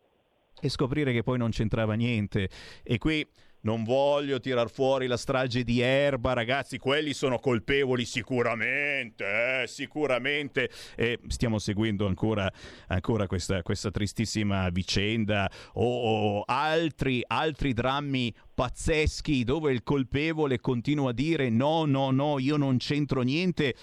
e scoprire che poi non c'entrava niente. E qui non voglio tirar fuori la strage di Erba, ragazzi, quelli sono colpevoli sicuramente, eh, sicuramente. E stiamo seguendo ancora, ancora questa, questa tristissima vicenda o, o altri, altri drammi pazzeschi dove il colpevole continua a dire no, no, no, io non c'entro niente.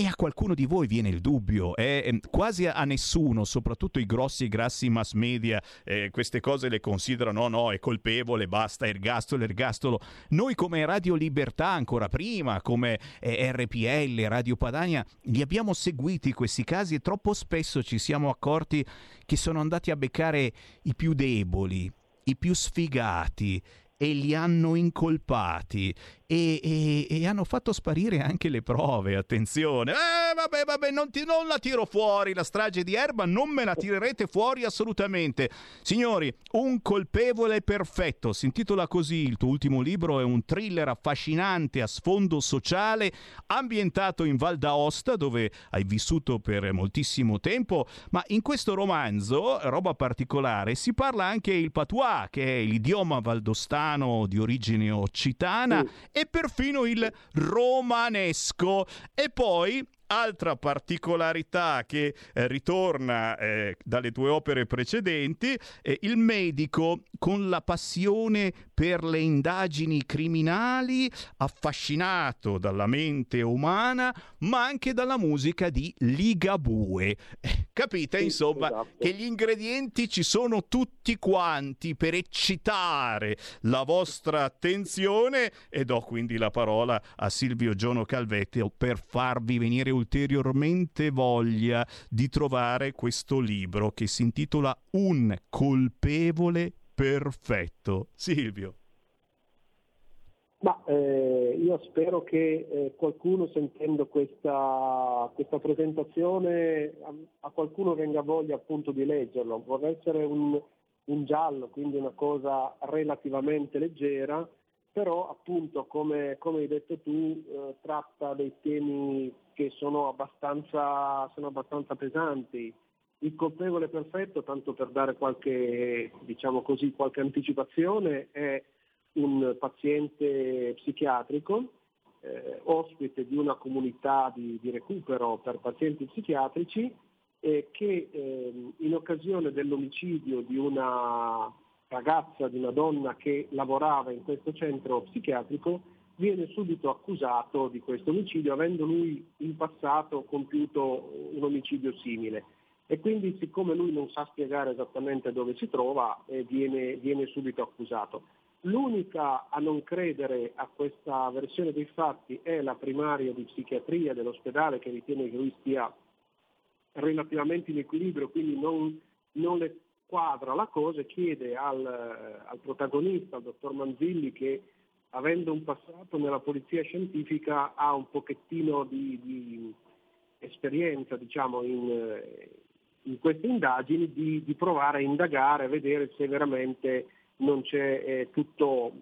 E a qualcuno di voi viene il dubbio, eh? Ehm, quasi a nessuno, soprattutto i grossi e grassi mass media, eh, queste cose le considerano no, no, è colpevole, basta, ergastolo, ergastolo. Noi come Radio Libertà, ancora prima, come eh, RPL, Radio Padania, li abbiamo seguiti questi casi e troppo spesso ci siamo accorti che sono andati a beccare i più deboli, i più sfigati e li hanno incolpati e, e, e, hanno fatto sparire anche le prove, attenzione. Eh, vabbè, vabbè, non, ti, non, la tiro fuori la strage di Erba, non me la tirerete fuori assolutamente. Signori, Un colpevole perfetto, si intitola così, il tuo ultimo libro è un thriller affascinante a sfondo sociale, ambientato in Val d'Aosta, dove hai vissuto per moltissimo tempo, ma in questo romanzo, roba particolare, si parla anche il patois, che è l'idioma valdostano di origine occitana, mm e perfino il romanesco. E poi Altra particolarità che eh, ritorna eh, dalle tue opere precedenti, eh, il medico con la passione per le indagini criminali, affascinato dalla mente umana, ma anche dalla musica di Ligabue. Eh, capite, sì, insomma, esatto. che gli ingredienti ci sono tutti quanti per eccitare la vostra attenzione e do quindi la parola a Silvio Giono Calvetti per farvi venire ulteriormente voglia di trovare questo libro che si intitola Un colpevole perfetto. Silvio. Ma eh, io spero che eh, qualcuno sentendo questa, questa presentazione a, a, qualcuno venga voglia appunto di leggerlo. Vorrei essere un, un giallo, quindi una cosa relativamente leggera, però appunto come, come hai detto tu eh, tratta dei temi che sono abbastanza, sono abbastanza pesanti. Il colpevole perfetto, tanto per dare qualche, diciamo così, qualche anticipazione, è un paziente psichiatrico, eh, ospite di una comunità di, di, recupero per pazienti psichiatrici, eh, che eh, in occasione dell'omicidio di una ragazza, di una donna che lavorava in questo centro psichiatrico, viene subito accusato di questo omicidio, avendo lui in passato compiuto un omicidio simile. E quindi siccome lui non sa spiegare esattamente dove si trova, eh, viene, viene subito accusato. L'unica a non credere a questa versione dei fatti è la primaria di psichiatria dell'ospedale che ritiene che lui stia relativamente in equilibrio, quindi non, non le quadra la cosa e chiede al, al protagonista, al dottor Manzilli, che avendo un passato nella polizia scientifica ha un pochettino di, di esperienza diciamo, in, in, queste indagini, di, di, provare a indagare, vedere se veramente non c'è eh, tutto,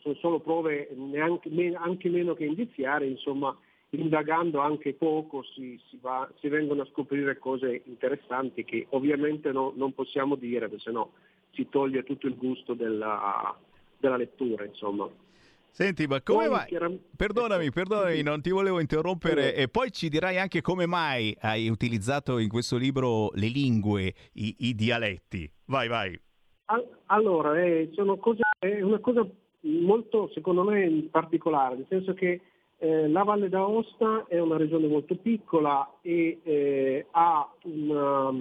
sono solo prove neanche, anche meno che indiziarie, insomma indagando anche poco si, si, va, si, vengono a scoprire cose interessanti che ovviamente no, non possiamo dire, perché sennò si toglie tutto il gusto della, della lettura. Insomma. Senti, ma come mai? Perdonami, perdonami, non ti volevo interrompere. E poi ci dirai anche come mai hai utilizzato in questo libro le lingue, i, i dialetti. Vai, vai. Allora, eh, cose, è una cosa molto, secondo me, particolare, nel senso che eh, la Valle d'Aosta è una regione molto piccola e eh, ha una,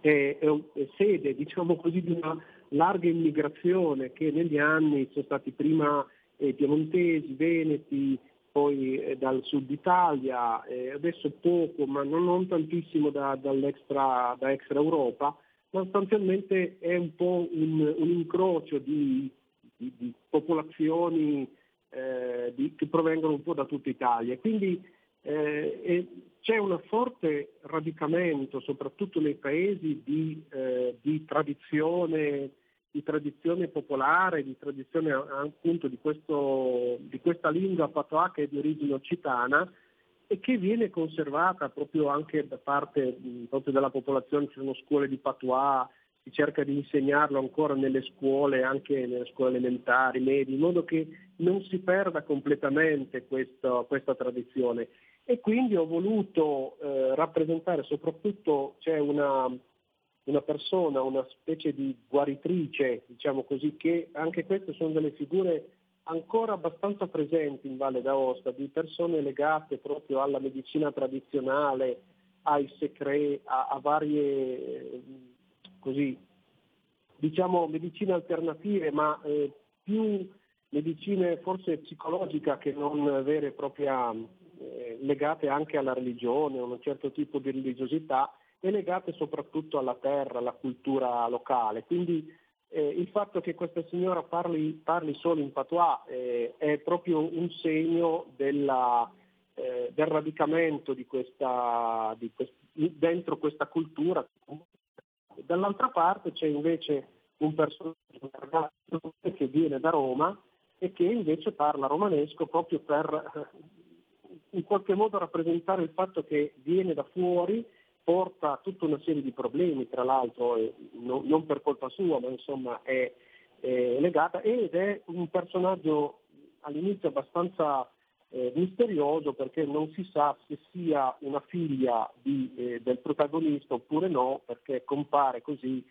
è, è, è sede diciamo così, di una larga immigrazione che negli anni sono stati prima eh, piemontesi, veneti, poi eh, dal sud Italia, eh, adesso poco, ma non, non tantissimo da, dall'extra, da extra Europa, ma sostanzialmente è un po' un, un incrocio di, di, di popolazioni eh, di, che provengono un po' da tutta Italia. Quindi eh, c'è un forte radicamento, soprattutto nei paesi, di, eh, di, tradizione, di tradizione, popolare, di tradizione appunto di, questo, di questa lingua patois che è di origine occitana e che viene conservata proprio anche da parte proprio della popolazione, ci sono scuole di patois, si cerca di insegnarlo ancora nelle scuole, anche nelle scuole elementari, medie, in modo che non si perda completamente questo, questa tradizione. E quindi ho voluto eh, rappresentare, soprattutto c'è una, una, persona, una specie di guaritrice, diciamo così, che anche queste sono delle figure ancora abbastanza presenti in Valle d'Aosta, di persone legate proprio alla medicina tradizionale, ai secreti, a, a varie eh, così, diciamo medicine alternative, ma eh, più medicine forse psicologica che non vere e propria eh, legate anche alla religione, a un certo tipo di religiosità e legate soprattutto alla terra, alla cultura locale. Quindi eh, il fatto che questa signora parli, parli solo in patois eh, è proprio un segno della, eh, del radicamento di questa, di quest- dentro questa cultura. Dall'altra parte c'è invece un personaggio che viene da Roma e che invece parla romanesco proprio per eh, in qualche modo rappresentare il fatto che viene da fuori porta tutta una serie di problemi, tra l'altro eh, no, non per colpa sua, ma insomma è, è, legata ed è un personaggio all'inizio abbastanza eh, misterioso perché non si sa se sia una figlia di, eh, del protagonista oppure no, perché compare così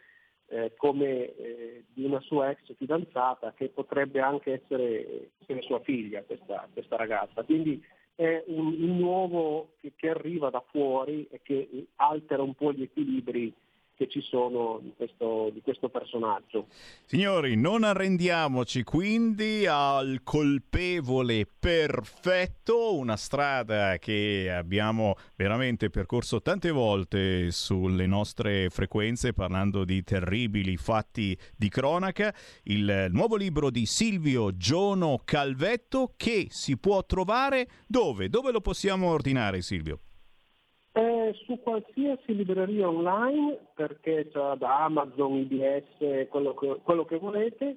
eh, come eh, di una sua ex fidanzata che potrebbe anche essere, essere sua figlia questa, questa ragazza. Quindi è un, un nuovo che, che, arriva da fuori e che altera un po' gli equilibri che ci sono di questo, di questo personaggio. Signori, non arrendiamoci quindi al colpevole perfetto, una strada che abbiamo veramente percorso tante volte sulle nostre frequenze parlando di terribili fatti di cronaca, il nuovo libro di Silvio Giono Calvetto che si può trovare dove? Dove lo possiamo ordinare Silvio? Eh, su qualsiasi libreria online, perché c'è da Amazon, IBS, quello che, quello che volete,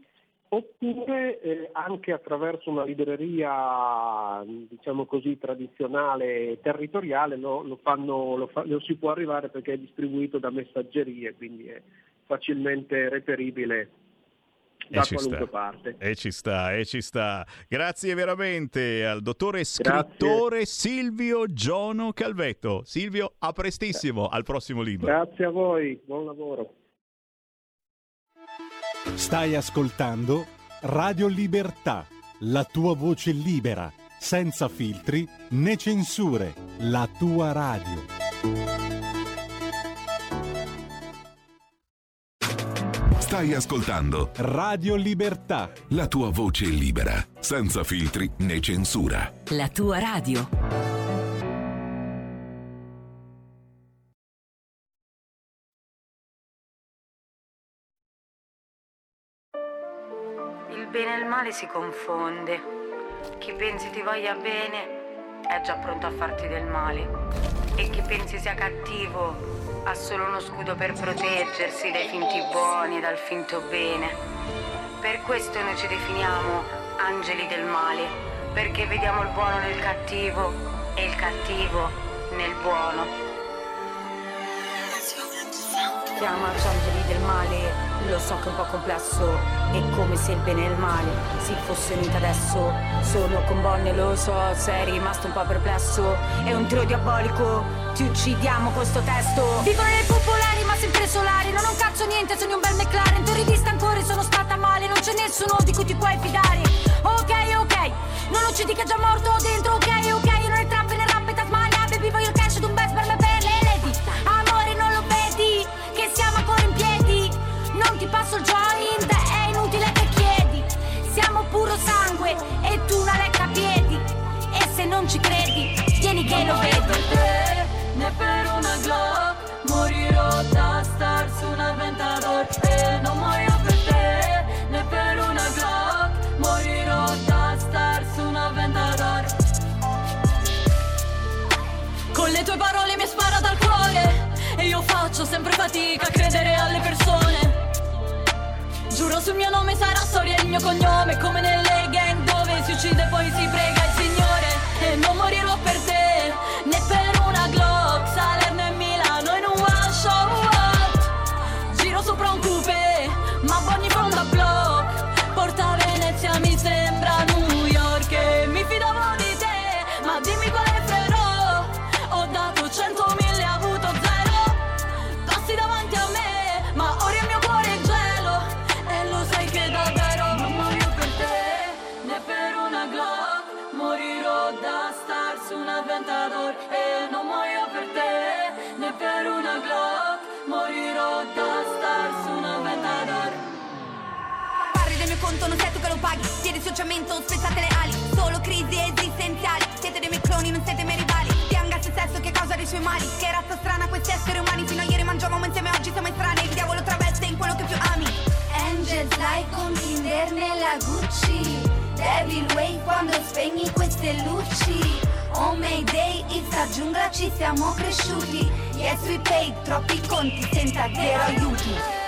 oppure eh, anche attraverso una libreria diciamo così tradizionale e territoriale lo, lo, fanno, lo, fa, lo si può arrivare perché è distribuito da messaggerie, quindi è facilmente reperibile da qualunque sta. parte. E ci sta, e ci sta. Grazie veramente al dottore scrittore Grazie. Silvio Giono Calvetto. Silvio, a prestissimo, al prossimo libro. Grazie a voi, buon lavoro. Stai ascoltando Radio Libertà, la tua voce libera, senza filtri né censure, la tua radio. Stai ascoltando Radio Libertà, la tua voce libera, senza filtri né censura. La tua radio. Il bene e il male si confonde. Chi pensi ti voglia bene è già pronto a farti del male. E chi pensi sia cattivo ha solo uno scudo per proteggersi dai finti buoni e dal finto bene. Per questo noi ci definiamo angeli del male, perché vediamo il buono nel cattivo e il cattivo nel buono. Chiamarci angeli del male, lo so che è un po' complesso, è come se il bene e il male si fossero uniti adesso. Sono con Bonnie, lo so, sei rimasto un po' perplesso, è un tiro diabolico, ti uccidiamo con sto testo. Vivono nei popolari ma sempre solari, non ho un cazzo niente, sono un bel McLaren, tu rivista ancora sono stata male, non c'è nessuno di cui ti puoi fidare. Ok, ok, non uccidi che è già morto dentro, ok, ok, non è Trump né rap e Tasmania, baby voglio il cash d'un best per me ti passo il joint, è inutile che chiedi. Siamo puro sangue e tu una lecca a piedi. E se non ci credi, vieni che lo vedi. né per una Glock Morirò da star su un avventador E non muoio per te Né per una Glock Morirò da star su un avventador Con le tue parole mi spara dal cuore E io faccio sempre fatica a credere alle persone Giuro sul mio nome sarà storia il mio cognome Come nelle gang dove si uccide poi si prega il Signore. E non morirò per te Né per il conto, non sei tu che lo paghi. Piedi sul cemento, spezzate le ali. Solo crisi esistenziali. Siete dei miei cloni, non siete miei rivali. Pianga se stesso che causa dei suoi mali. Che razza strana questi esseri umani. Fino a ieri mangiavamo insieme, oggi siamo estranei. Il diavolo traveste in quello che più ami. Angels like con Tinder nella Gucci Devil Way quando spegni queste luci Oh Mayday, sta giungla ci siamo cresciuti Yes we paid, troppi conti senza zero aiuti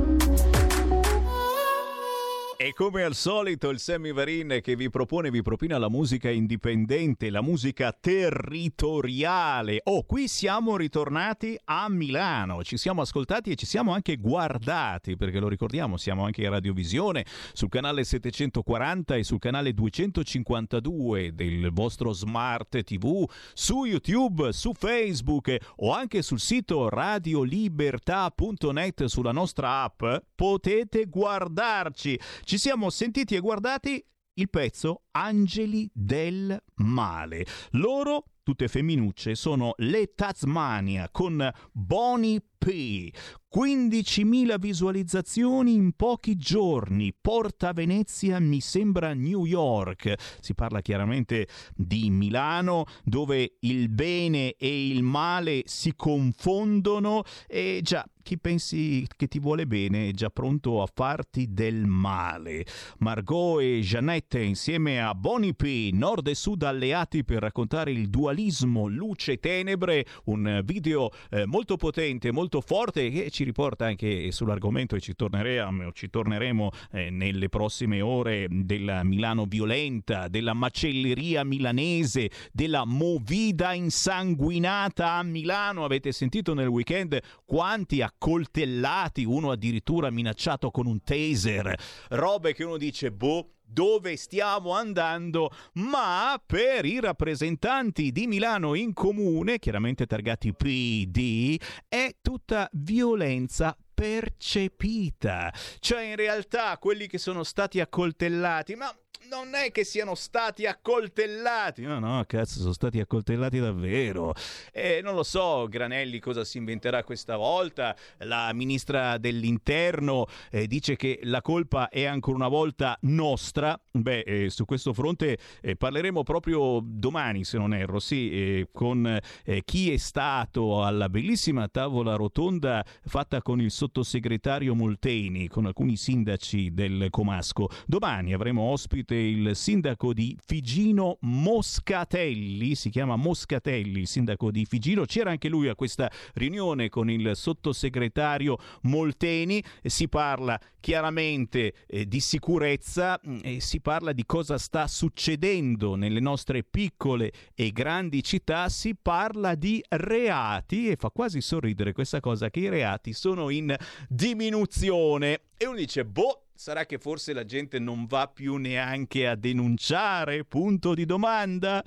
E come al solito il Sammy Varin che vi propone, vi propina la musica indipendente, la musica territoriale. Oh, qui siamo ritornati a Milano, ci siamo ascoltati e ci siamo anche guardati, perché lo ricordiamo, siamo anche in radiovisione sul canale 740 e sul canale 252 del vostro smart TV, su YouTube, su Facebook o anche sul sito radiolibertà.net sulla nostra app. Potete guardarci. Ci siamo sentiti e guardati il pezzo Angeli del Male. Loro, tutte femminucce, sono le Tasmania con Bonnie P. 15.000 visualizzazioni in pochi giorni. Porta Venezia mi sembra New York. Si parla chiaramente di Milano dove il bene e il male si confondono e già chi pensi che ti vuole bene è già pronto a farti del male. Margot e Jeannette insieme a Bonnie P, nord e sud alleati per raccontare il dualismo luce-tenebre, un video eh, molto potente, molto forte che ci riporta anche sull'argomento e ci torneremo, ci torneremo eh, nelle prossime ore della Milano violenta, della macelleria milanese, della movida insanguinata a Milano. Avete sentito nel weekend quanti accoltellati, uno addirittura minacciato con un taser, robe che uno dice boh dove stiamo andando, ma per i rappresentanti di Milano in comune, chiaramente targati PD, è tutta violenza percepita. Cioè in realtà quelli che sono stati accoltellati, ma non è che siano stati accoltellati. No, no, cazzo, sono stati accoltellati davvero. E non lo so, Granelli cosa si inventerà questa volta. La ministra dell'interno eh, dice che la colpa è ancora una volta nostra. Beh, eh, su questo fronte eh, parleremo proprio domani, se non erro, sì, eh, con eh, chi è stato alla bellissima tavola rotonda fatta con il sottosegretario Molteni, con alcuni sindaci del Comasco. Domani avremo ospite il sindaco di Figino Moscatelli, si chiama Moscatelli, il sindaco di Figino, c'era anche lui a questa riunione con il sottosegretario Molteni, si parla chiaramente eh, di sicurezza mh, e si parla di cosa sta succedendo nelle nostre piccole e grandi città, si parla di reati e fa quasi sorridere questa cosa che i reati sono in diminuzione. E uno dice boh Sarà che forse la gente non va più neanche a denunciare? Punto di domanda.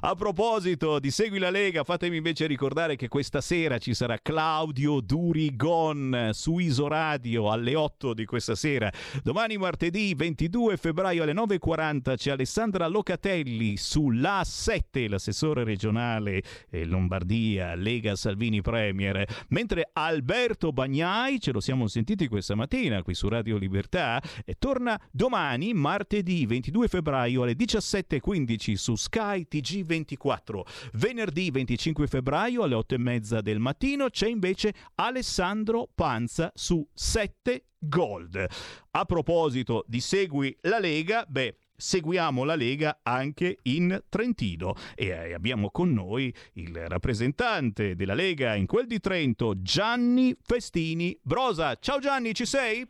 A proposito di Segui la Lega, fatemi invece ricordare che questa sera ci sarà Claudio Durigon su Isoradio alle 8 di questa sera. Domani martedì 22 febbraio alle 9.40 c'è Alessandra Locatelli sulla 7, l'assessore regionale eh, Lombardia, Lega Salvini Premier. Mentre Alberto Bagnai, ce lo siamo sentiti questa mattina qui su Radio Libertà, e torna domani, martedì 22 febbraio alle 17.15 su Sky TG24. Venerdì 25 febbraio alle 8.30 del mattino c'è invece Alessandro Panza su 7 Gold. A proposito di Segui la Lega, beh, seguiamo la Lega anche in Trentino e abbiamo con noi il rappresentante della Lega in quel di Trento, Gianni Festini Brosa. Ciao Gianni, ci sei?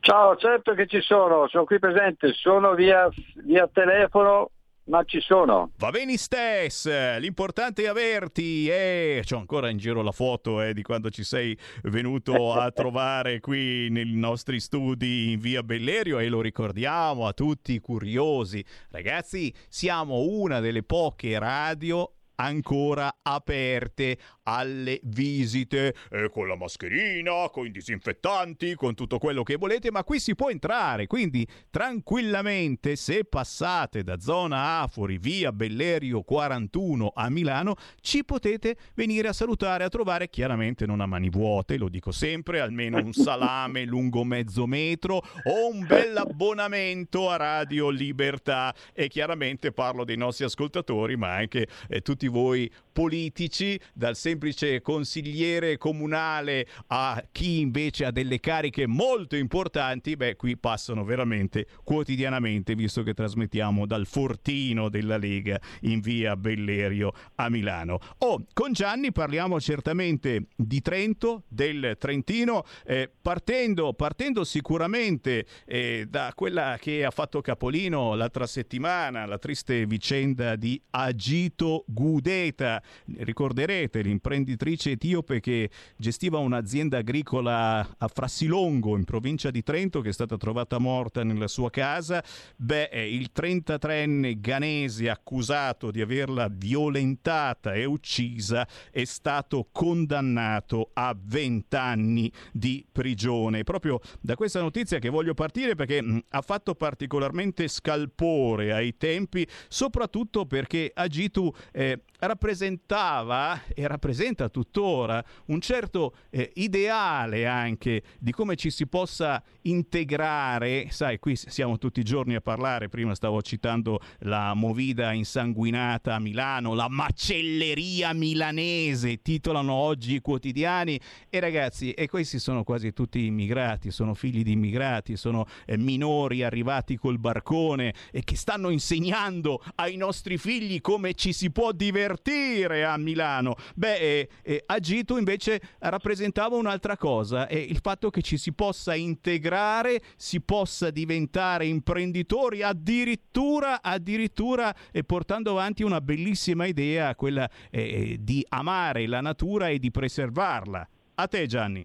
Ciao, certo che ci sono, sono qui presente, sono via, via telefono, ma ci sono. Va bene Stes, l'importante è averti e c'ho ancora in giro la foto eh, di quando ci sei venuto a *laughs* trovare qui nei nostri studi in via Bellerio e lo ricordiamo a tutti i curiosi. Ragazzi, siamo una delle poche radio ancora aperte alle visite eh, con la mascherina, con i disinfettanti, con tutto quello che volete, ma qui si può entrare, quindi tranquillamente se passate da zona Afori, via Bellerio 41 a Milano, ci potete venire a salutare, a trovare chiaramente non a mani vuote, lo dico sempre, almeno un salame *laughs* lungo mezzo metro o un bel abbonamento a Radio Libertà. E chiaramente parlo dei nostri ascoltatori, ma anche eh, tutti voi politici, dal semplice consigliere comunale a chi invece ha delle cariche molto importanti, beh, qui passano veramente quotidianamente, visto che trasmettiamo dal fortino della Lega in via Bellerio a Milano. Oh, con Gianni parliamo certamente di Trento, del Trentino, eh, partendo, partendo, sicuramente eh, da quella che ha fatto capolino l'altra settimana, la triste vicenda di Agito Gudeta, ricorderete l'imprenditrice etiope che gestiva un'azienda agricola a Frassilongo in provincia di Trento che è stata trovata morta nella sua casa. Beh, il 33enne ganese accusato di averla violentata e uccisa è stato condannato a 20 anni di prigione. Proprio da questa notizia che voglio partire perché mh, ha fatto particolarmente scalpore ai tempi, soprattutto perché Agitu eh, rappresentava e rappresenta tuttora un certo eh, ideale anche di come ci si possa integrare. Sai, qui siamo tutti i giorni a parlare, prima stavo citando la movida insanguinata a Milano, la macelleria milanese, titolano oggi i quotidiani e ragazzi, e questi sono quasi tutti immigrati, sono figli di immigrati, sono eh, minori arrivati col barcone e che stanno insegnando ai nostri figli come ci si può divertire a Milano. Beh, eh, eh, Agito invece rappresentava un'altra cosa, è il fatto che ci si possa integrare, si possa diventare imprenditori, addirittura, addirittura eh, portando avanti una bellissima idea, quella eh, di amare la natura e di preservarla. A te Gianni.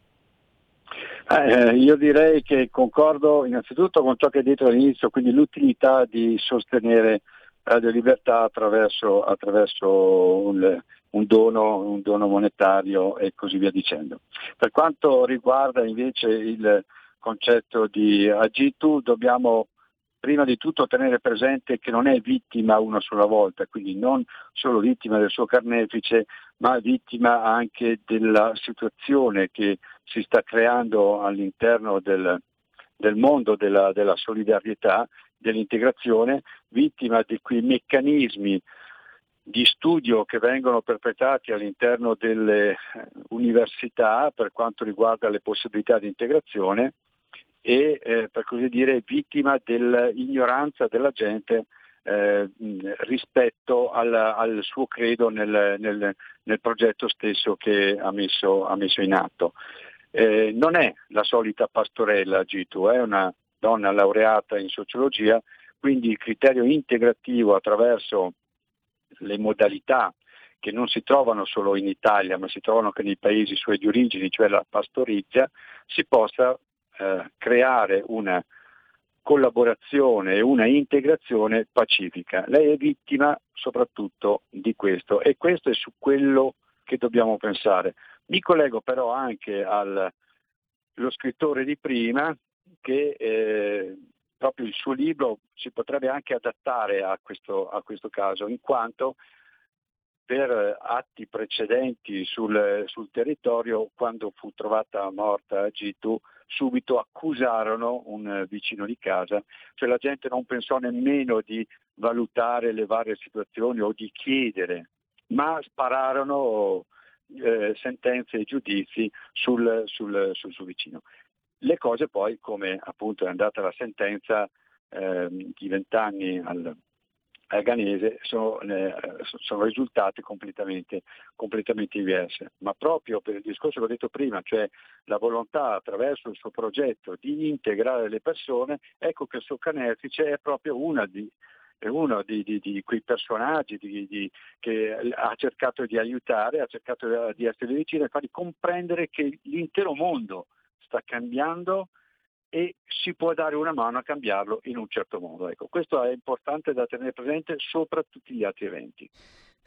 Eh, io direi che concordo innanzitutto con ciò che hai detto all'inizio, quindi l'utilità di sostenere Radio Libertà attraverso, attraverso un, dono, un, dono, monetario e così via dicendo. Per quanto riguarda invece il concetto di Agitu, dobbiamo prima di tutto tenere presente che non è vittima una sola volta, quindi non solo vittima del suo carnefice, ma vittima anche della situazione che si sta creando all'interno del, del mondo della, della solidarietà dell'integrazione, vittima di quei meccanismi di studio che vengono perpetrati all'interno delle università per quanto riguarda le possibilità di integrazione e eh, per così dire vittima dell'ignoranza della gente eh, rispetto al, al, suo credo nel, nel, nel, progetto stesso che ha messo, ha messo in atto. Eh, non è la solita pastorella Gitu, è una donna laureata in sociologia, quindi il criterio integrativo attraverso le modalità che non si trovano solo in Italia, ma si trovano anche nei paesi suoi di origine, cioè la pastorizia, si possa eh, creare una collaborazione e una integrazione pacifica. Lei è vittima soprattutto di questo e questo è su quello che dobbiamo pensare. Mi collego però anche allo scrittore di prima che eh, proprio il suo libro si potrebbe anche adattare a questo, a questo caso, in quanto per atti precedenti sul, sul, territorio, quando fu trovata morta Gitu, subito accusarono un vicino di casa, cioè la gente non pensò nemmeno di valutare le varie situazioni o di chiedere, ma spararono eh, sentenze e giudizi sul, sul, sul suo vicino. Le cose poi, come appunto è andata la sentenza eh, di vent'anni al, al Ganese, sono, eh, sono risultate completamente, completamente, diverse. Ma proprio per il discorso che ho detto prima, cioè la volontà attraverso il suo progetto di integrare le persone, ecco che il suo Canefice è proprio una di, è uno di, di, di quei personaggi di, che ha cercato di aiutare, ha cercato di essere vicino e fargli comprendere che l'intero mondo sta cambiando e si può dare una mano a cambiarlo in un certo modo. Ecco, questo è importante da tenere presente sopra tutti gli altri eventi.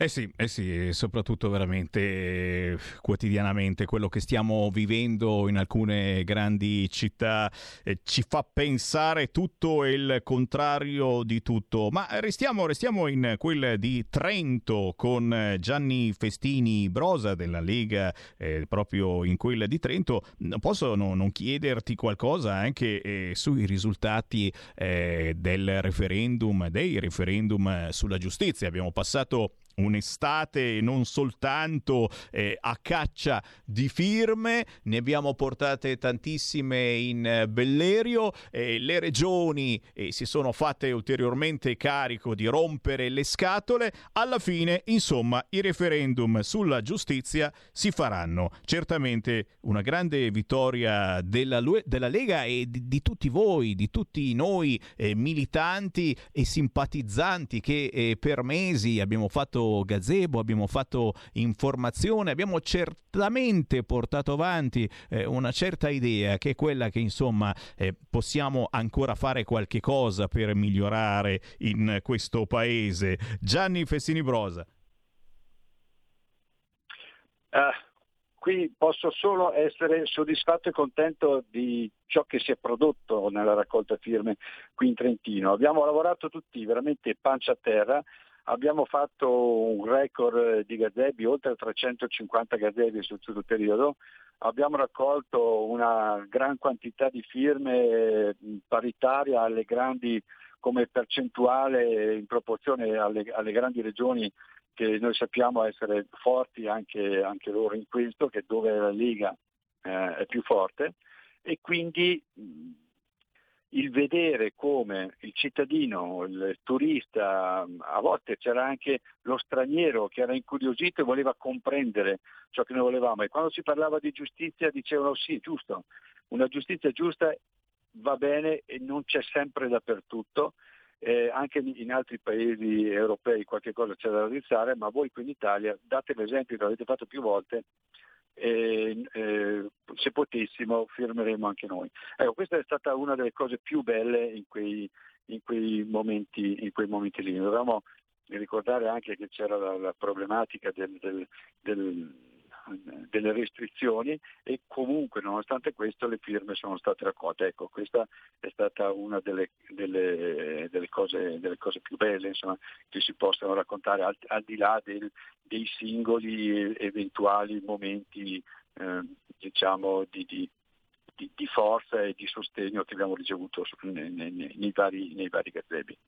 Eh sì, eh sì, soprattutto veramente eh, quotidianamente quello che stiamo vivendo in alcune grandi città eh, ci fa pensare tutto il contrario di tutto. Ma restiamo, restiamo in quel di Trento con eh, Gianni Festini Brosa della Lega, eh, proprio in quel di Trento. Posso no, non chiederti qualcosa anche eh, sui risultati del referendum, dei referendum sulla giustizia? Abbiamo passato un'estate non soltanto eh, a caccia di firme, ne abbiamo portate tantissime in eh, Bellerio, eh, le regioni eh, si sono fatte ulteriormente carico di rompere le scatole, alla fine insomma i referendum sulla giustizia si faranno. Certamente una grande vittoria della, della Lega e di, di, tutti voi, di tutti noi eh, militanti e simpatizzanti che eh, per mesi abbiamo fatto gazebo, abbiamo fatto informazione, abbiamo certamente portato avanti eh, una certa idea che è quella che insomma eh, possiamo ancora fare qualche cosa per migliorare in questo paese. Gianni Fessini Brosa. Uh, qui posso solo essere soddisfatto e contento di ciò che si è prodotto nella raccolta firme qui in Trentino. Abbiamo lavorato tutti veramente pancia a terra, Abbiamo fatto un record di gazebi, oltre 350 gazebi sul tutto il periodo. Abbiamo raccolto una gran quantità di firme paritaria alle grandi come percentuale in proporzione alle, alle grandi regioni che noi sappiamo essere forti anche, anche loro in questo, che dove la Lega eh, è più forte e quindi il vedere come il cittadino, il turista, a volte c'era anche lo straniero che era incuriosito e voleva comprendere ciò che noi volevamo. E quando si parlava di giustizia dicevano sì, giusto, una giustizia giusta va bene e non c'è sempre dappertutto, eh, anche in altri paesi europei qualche cosa c'è da realizzare, ma voi qui in Italia date l'esempio che l'avete fatto più volte, e eh, se potessimo firmeremo anche noi. Ecco, questa è stata una delle cose più belle in quei, in quei, momenti, in quei momenti lì. Dovevamo ricordare anche che c'era la, la problematica del, del, del delle restrizioni e comunque nonostante questo le firme sono state raccolte. Ecco, questa è stata una delle, delle, delle, cose, delle cose, più belle insomma, che si possono raccontare al, al di là del, dei singoli eventuali momenti eh, diciamo, di, di, di, di, forza e di sostegno che abbiamo ricevuto nei, nei, nei vari, nei vari gazebi.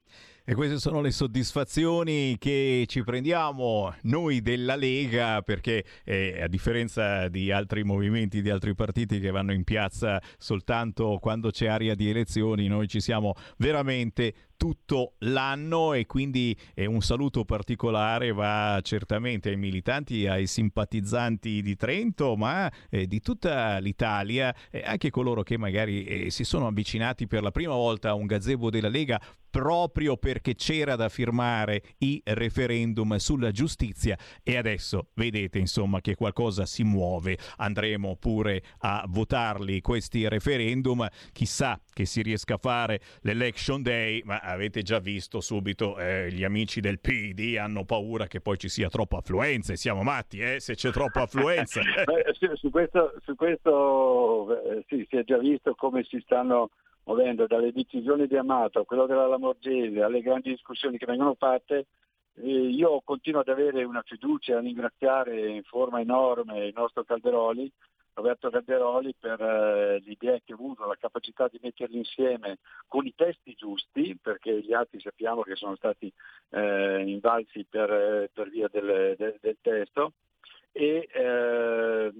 E queste sono le soddisfazioni che ci prendiamo noi della Lega perché eh, a differenza di altri movimenti, di altri partiti che vanno in piazza soltanto quando c'è aria di elezioni, noi ci siamo veramente tutto l'anno e quindi eh, un saluto particolare va certamente ai militanti, ai simpatizzanti di Trento, ma eh, di tutta l'Italia, anche coloro che magari eh, si sono avvicinati per la prima volta a un gazebo della Lega proprio perché c'era da firmare i referendum sulla giustizia. E adesso vedete insomma che qualcosa si muove. Andremo pure a votarli questi referendum. Chissà che si riesca a fare l'election day ma avete già visto subito eh, gli amici del PD hanno paura che poi ci sia troppa affluenza e siamo matti eh, se c'è troppa affluenza. *laughs* Beh, su questo, su questo eh, sì, si è già visto come si stanno muovendo dalle decisioni di Amato quello della Lamorgese alle grandi discussioni che vengono fatte, eh, io continuo ad avere una fiducia, a ringraziare in forma enorme il nostro Calderoli, Roberto Calderoli per eh, l'idea che ha avuto, la capacità di metterli insieme con i testi giusti, perché gli altri sappiamo che sono stati eh, invalsi per, eh, per via del, del, del, testo, e eh,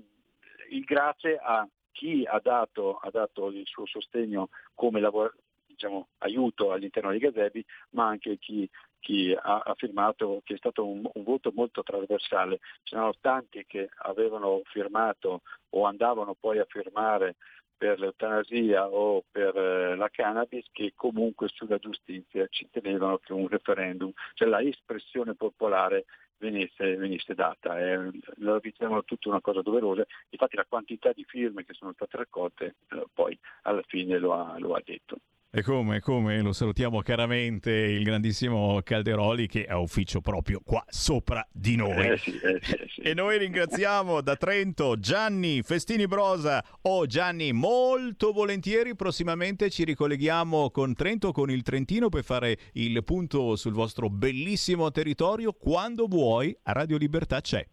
il grazie a chi ha dato, ha dato il suo sostegno come lavoro, diciamo, aiuto all'interno dei gazebi, ma anche chi, chi ha, firmato, che è stato un, un, voto molto trasversale. Ce n'erano tanti che avevano firmato o andavano poi a firmare per l'eutanasia o per eh, la cannabis che comunque sulla giustizia ci tenevano che un referendum, cioè la espressione popolare venisse, venisse data. Eh, lo riteniamo tutta una cosa doverosa, infatti la quantità di firme che sono state raccolte eh, poi alla fine lo ha, lo ha detto. E come, come lo salutiamo caramente il grandissimo Calderoli che ha ufficio proprio qua sopra di noi. Eh sì, eh sì, eh sì. E noi ringraziamo da Trento Gianni Festini Brosa. Oh Gianni, molto volentieri prossimamente ci ricolleghiamo con Trento, con il Trentino per fare il punto sul vostro bellissimo territorio. Quando vuoi, a Radio Libertà c'è.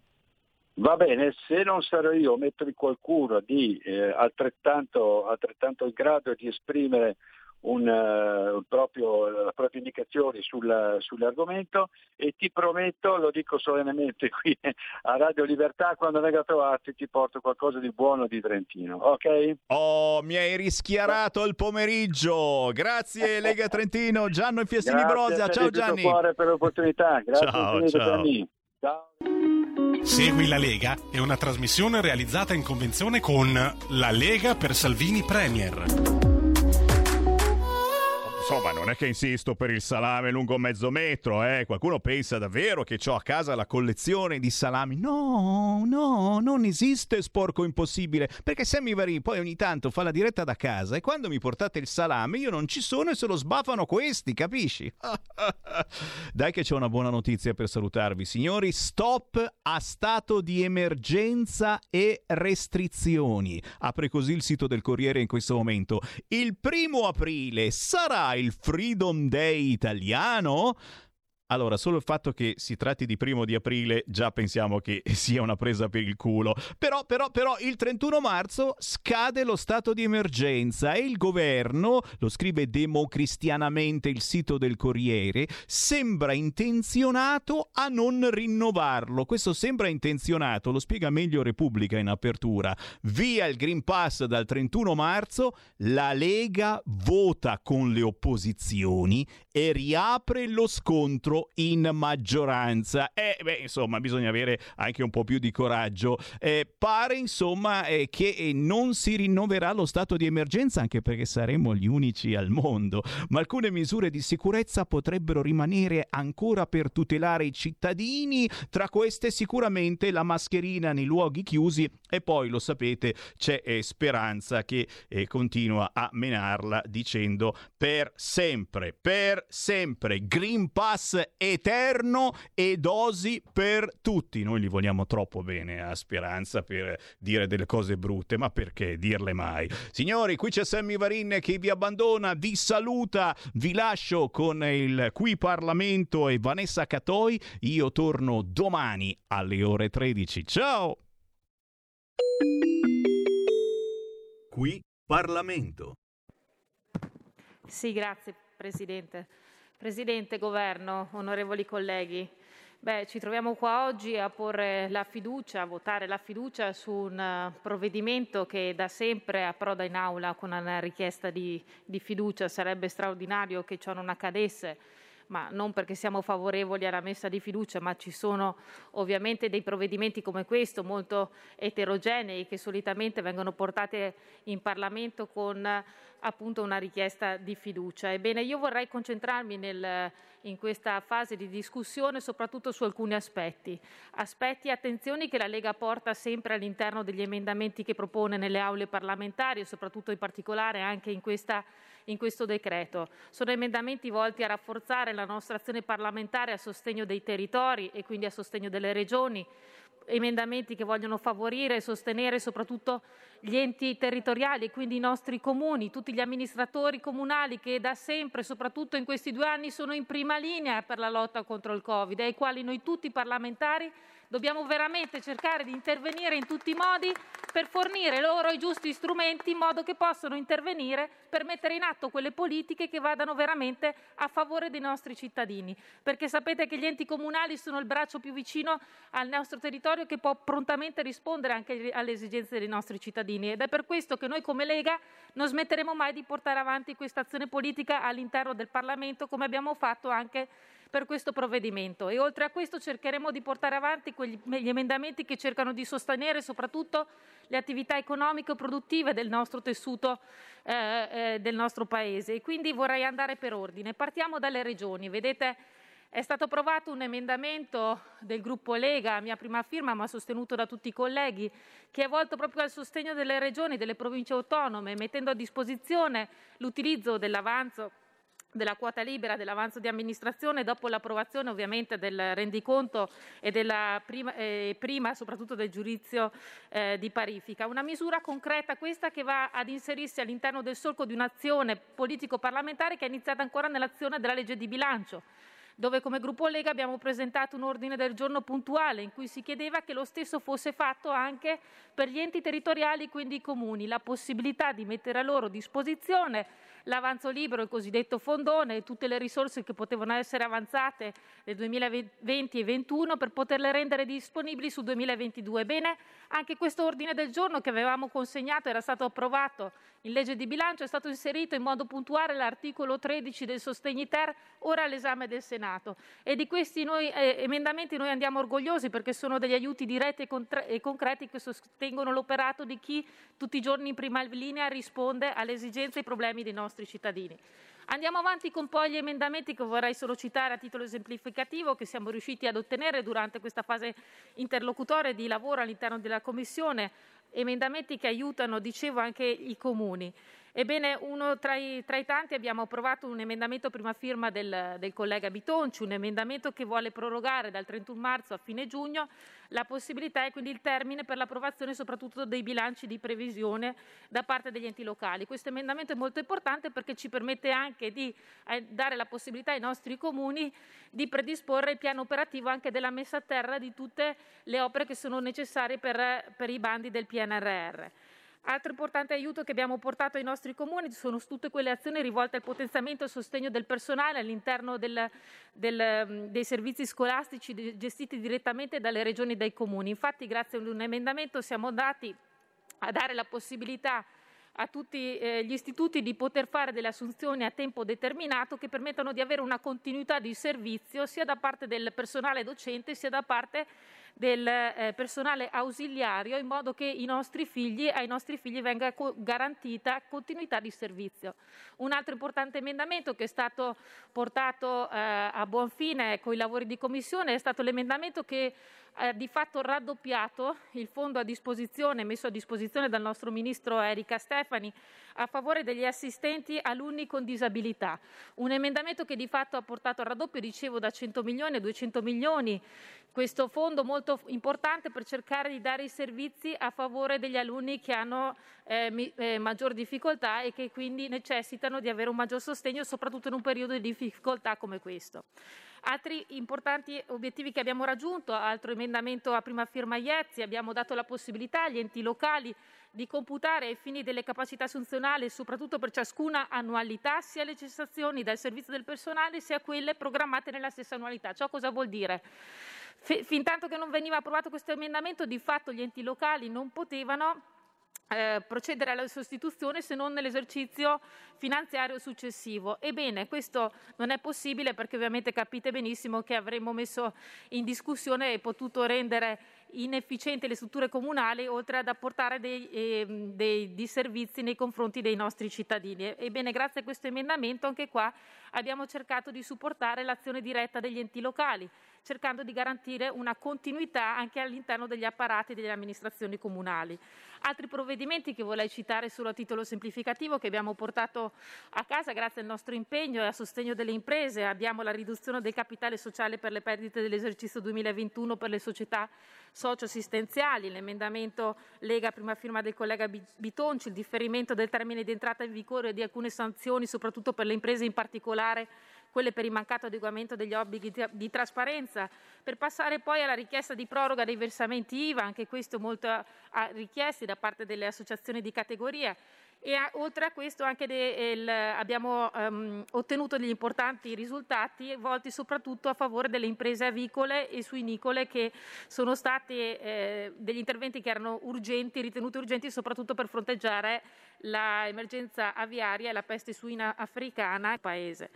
Va bene, se non sarò io a mettere qualcuno di eh, altrettanto, altrettanto in grado di esprimere un, eh, un proprio, la propria indicazione sul- sull'argomento e ti prometto, lo dico solennemente qui a Radio Libertà, quando venga a trovarti ti porto qualcosa di buono di Trentino, ok? Oh, mi hai rischiarato il pomeriggio. Grazie Lega Trentino, Gianno e Fiestini Grazie Brosa. a te Ciao Gianni. cuore per l'opportunità, grazie Ciao, ciao. Gianni. Ciao. Segui la Lega è una trasmissione realizzata in convenzione con La Lega per Salvini Premier. Insomma, non è che insisto per il salame lungo mezzo metro, eh. Qualcuno pensa davvero che ho a casa la collezione di salami. No, no, non esiste sporco impossibile. Perché Sammy Varin poi ogni tanto fa la diretta da casa e quando mi portate il salame io non ci sono e se lo sbafano questi, capisci? *laughs* Dai che c'è una buona notizia per salutarvi, signori. Stop a stato di emergenza e restrizioni. Apre così il sito del Corriere in questo momento. Il primo aprile sarà il Freedom Day italiano? Allora, solo il fatto che si tratti di primo di aprile già pensiamo che *laughs* sia una presa per il culo. Però, però, però, il 31 marzo scade lo stato di emergenza e il governo, lo scrive democristianamente il sito del Corriere, sembra intenzionato a non rinnovarlo. Questo sembra intenzionato, lo spiega meglio Repubblica in apertura. Via il Green Pass dal 31 marzo, la Lega vota con le opposizioni e riapre lo scontro in maggioranza. E beh, insomma, bisogna avere anche un po' più di coraggio. Eh, pare insomma eh, che eh, non si rinnoverà lo stato di emergenza anche perché saremo gli unici al mondo, ma alcune misure di sicurezza potrebbero rimanere ancora per tutelare i cittadini, tra queste sicuramente la mascherina nei luoghi chiusi e poi lo sapete c'è eh, Speranza che eh, continua a menarla dicendo per sempre, per sempre, Green Pass eterno e dosi per tutti. Noi li vogliamo troppo bene a Speranza per dire delle cose brutte, ma perché dirle mai? Signori, qui c'è Sammy Varin che vi abbandona, vi saluta, vi lascio con il Qui Parlamento e Vanessa Catoi. Io torno domani alle ore 13. Ciao! Qui Parlamento. Sì, grazie Presidente. Presidente, Governo, onorevoli colleghi, beh, ci troviamo qua oggi a porre la fiducia, a votare la fiducia su un eh, provvedimento che da sempre approda in aula con una richiesta di, di fiducia. Sarebbe straordinario che ciò non accadesse ma non perché siamo favorevoli alla messa di fiducia, ma ci sono ovviamente dei provvedimenti come questo molto eterogenei che solitamente vengono portati in Parlamento con appunto una richiesta di fiducia. Ebbene, io vorrei concentrarmi nel, in questa fase di discussione soprattutto su alcuni aspetti. Aspetti e attenzioni che la Lega porta sempre all'interno degli emendamenti che propone nelle aule parlamentari e soprattutto in particolare anche in questa in questo decreto. Sono emendamenti volti a rafforzare la nostra azione parlamentare a sostegno dei territori e quindi a sostegno delle regioni, emendamenti che vogliono favorire e sostenere soprattutto gli enti territoriali e quindi i nostri comuni, tutti gli amministratori comunali che da sempre, soprattutto in questi due anni, sono in prima linea per la lotta contro il Covid ai quali noi tutti parlamentari dobbiamo veramente cercare di intervenire in tutti i modi per fornire loro i giusti strumenti in modo che possano intervenire per mettere in atto quelle politiche che vadano veramente a favore dei nostri cittadini. Perché sapete che gli enti comunali sono il braccio più vicino al nostro territorio che può prontamente rispondere anche alle esigenze dei nostri cittadini ed è per questo che noi come Lega non smetteremo mai di portare avanti questa azione politica all'interno del Parlamento come abbiamo fatto anche per questo provvedimento e oltre a questo cercheremo di portare avanti quegli gli emendamenti che cercano di sostenere soprattutto le attività economiche e produttive del nostro tessuto eh, eh, del nostro paese. E quindi vorrei andare per ordine. Partiamo dalle regioni. Vedete, È stato approvato un emendamento del gruppo Lega, a mia prima firma, ma sostenuto da tutti i colleghi, che è volto proprio al sostegno delle regioni, delle province autonome, mettendo a disposizione l'utilizzo dell'avanzo della quota libera dell'avanzo di amministrazione dopo l'approvazione ovviamente del rendiconto e della prima, eh, prima soprattutto del giudizio eh, di parifica. Una misura concreta questa che va ad inserirsi all'interno del solco di un'azione politico-parlamentare che è iniziata ancora nell'azione della legge di bilancio dove come gruppo Lega abbiamo presentato un ordine del giorno puntuale in cui si chiedeva che lo stesso fosse fatto anche per gli enti territoriali, quindi i comuni, la possibilità di mettere a loro disposizione l'avanzo libero, il cosiddetto fondone, e tutte le risorse che potevano essere avanzate nel 2020 e 2021 per poterle rendere disponibili sul 2022. Bene, anche questo ordine del giorno che avevamo consegnato era stato approvato in legge di bilancio, è stato inserito in modo puntuale l'articolo 13 del sostegni ter, ora all'esame del Senato. E di questi noi, eh, emendamenti noi andiamo orgogliosi perché sono degli aiuti diretti e, contra- e concreti che sostengono l'operato di chi tutti i giorni in prima linea risponde alle esigenze e ai problemi dei nostri cittadini. Andiamo avanti con poi gli emendamenti che vorrei solo citare a titolo esemplificativo che siamo riusciti ad ottenere durante questa fase interlocutoria di lavoro all'interno della Commissione, emendamenti che aiutano, dicevo, anche i comuni. Ebbene, uno tra i, tra i, tanti abbiamo approvato un emendamento prima firma del, del, collega Bitonci, un emendamento che vuole prorogare dal 31 marzo a fine giugno la possibilità e quindi il termine per l'approvazione soprattutto dei bilanci di previsione da parte degli enti locali. Questo emendamento è molto importante perché ci permette anche di eh, dare la possibilità ai nostri comuni di predisporre il piano operativo anche della messa a terra di tutte le opere che sono necessarie per, per i bandi del PNRR. Altro importante aiuto che abbiamo portato ai nostri comuni sono tutte quelle azioni rivolte al potenziamento e sostegno del personale all'interno del, del, mm, dei servizi scolastici gestiti direttamente dalle regioni e dai comuni. Infatti, grazie ad un emendamento siamo andati a dare la possibilità a tutti eh, gli istituti di poter fare delle assunzioni a tempo determinato che permettano di avere una continuità di servizio sia da parte del personale docente sia da parte del eh, personale ausiliario in modo che nostri figli, ai nostri figli venga co- garantita continuità di servizio. Un altro importante emendamento che è stato portato eh, a buon fine con i lavori di commissione è stato l'emendamento che ha di fatto raddoppiato il fondo a disposizione, messo a disposizione dal nostro ministro Erika Stefani a favore degli assistenti alunni con disabilità. Un emendamento che di fatto ha portato al raddoppio, dicevo, da 100 milioni a 200 milioni questo fondo molto importante per cercare di dare i servizi a favore degli alunni che hanno eh, eh, maggior difficoltà e che quindi necessitano di avere un maggior sostegno, soprattutto in un periodo di difficoltà come questo. Altri importanti obiettivi che abbiamo raggiunto, altro emendamento a prima firma Iezzi, abbiamo dato la possibilità agli enti locali di computare ai fini delle capacità assunzionali, soprattutto per ciascuna annualità, sia le cessazioni dal servizio del personale sia quelle programmate nella stessa annualità. Ciò cosa vuol dire? Fin tanto che non veniva approvato questo emendamento, di fatto gli enti locali non potevano eh, procedere alla sostituzione se non nell'esercizio finanziario successivo. Ebbene, questo non è possibile perché ovviamente capite benissimo che avremmo messo in discussione e potuto rendere inefficienti le strutture comunali oltre ad apportare dei, eh, dei disservizi nei confronti dei nostri cittadini. Ebbene, grazie a questo emendamento anche qua abbiamo cercato di supportare l'azione diretta degli enti locali cercando di garantire una continuità anche all'interno degli apparati delle amministrazioni comunali. Altri provvedimenti che vorrei citare solo a titolo semplificativo che abbiamo portato a casa grazie al nostro impegno e a sostegno delle imprese. Abbiamo la riduzione del capitale sociale per le perdite dell'esercizio 2021 per le società socioassistenziali, l'emendamento Lega prima firma del collega Bitonci, il differimento del termine di entrata in vigore di alcune sanzioni, soprattutto per le imprese in particolare quelle per il mancato adeguamento degli obblighi di trasparenza, per passare poi alla richiesta di proroga dei versamenti IVA, anche questo molto richiesti da parte delle associazioni di categoria e a, oltre a questo de, il, abbiamo um, ottenuto degli importanti risultati volti soprattutto a favore delle imprese avicole e suinicole che sono stati eh, degli interventi che erano urgenti, ritenuti urgenti soprattutto per fronteggiare l'emergenza aviaria e la peste suina africana nel paese.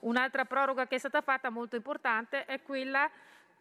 Un'altra proroga che è stata fatta molto importante è quella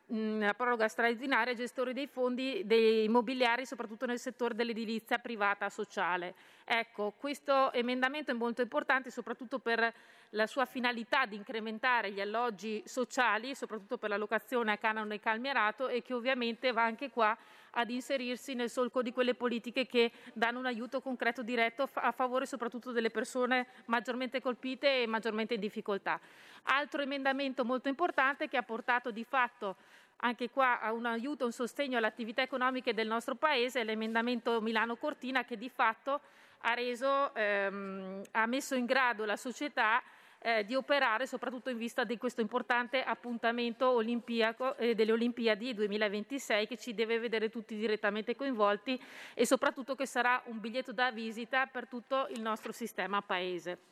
la proroga straordinaria gestori dei fondi dei immobiliari, soprattutto nel settore dell'edilizia privata sociale. Ecco, questo emendamento è molto importante soprattutto per la sua finalità di incrementare gli alloggi sociali, soprattutto per la locazione a canone calmierato e che ovviamente va anche qua ad inserirsi nel solco di quelle politiche che danno un aiuto concreto diretto a favore soprattutto delle persone maggiormente colpite e maggiormente in difficoltà. Altro emendamento molto importante che ha portato di fatto anche qua a un aiuto, un sostegno alle attività economiche del nostro Paese è l'emendamento Milano-Cortina che di fatto ha, reso, ehm, ha messo in grado la società eh, di operare soprattutto in vista di questo importante appuntamento olimpiaco eh, delle Olimpiadi 2026 che ci deve vedere tutti direttamente coinvolti e soprattutto che sarà un biglietto da visita per tutto il nostro sistema paese.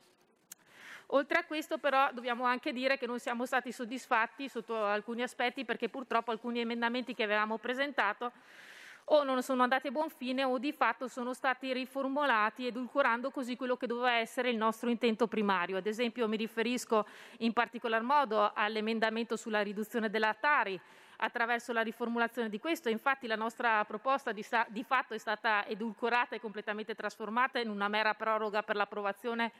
Oltre a questo però dobbiamo anche dire che non siamo stati soddisfatti sotto alcuni aspetti perché purtroppo alcuni emendamenti che avevamo presentato o non sono andati a buon fine o di fatto sono stati riformulati edulcorando così quello che doveva essere il nostro intento primario. Ad esempio mi riferisco in particolar modo all'emendamento sulla riduzione della Tari, attraverso la riformulazione di questo. Infatti la nostra proposta di, di, fatto è stata edulcorata e completamente trasformata in una mera proroga per l'approvazione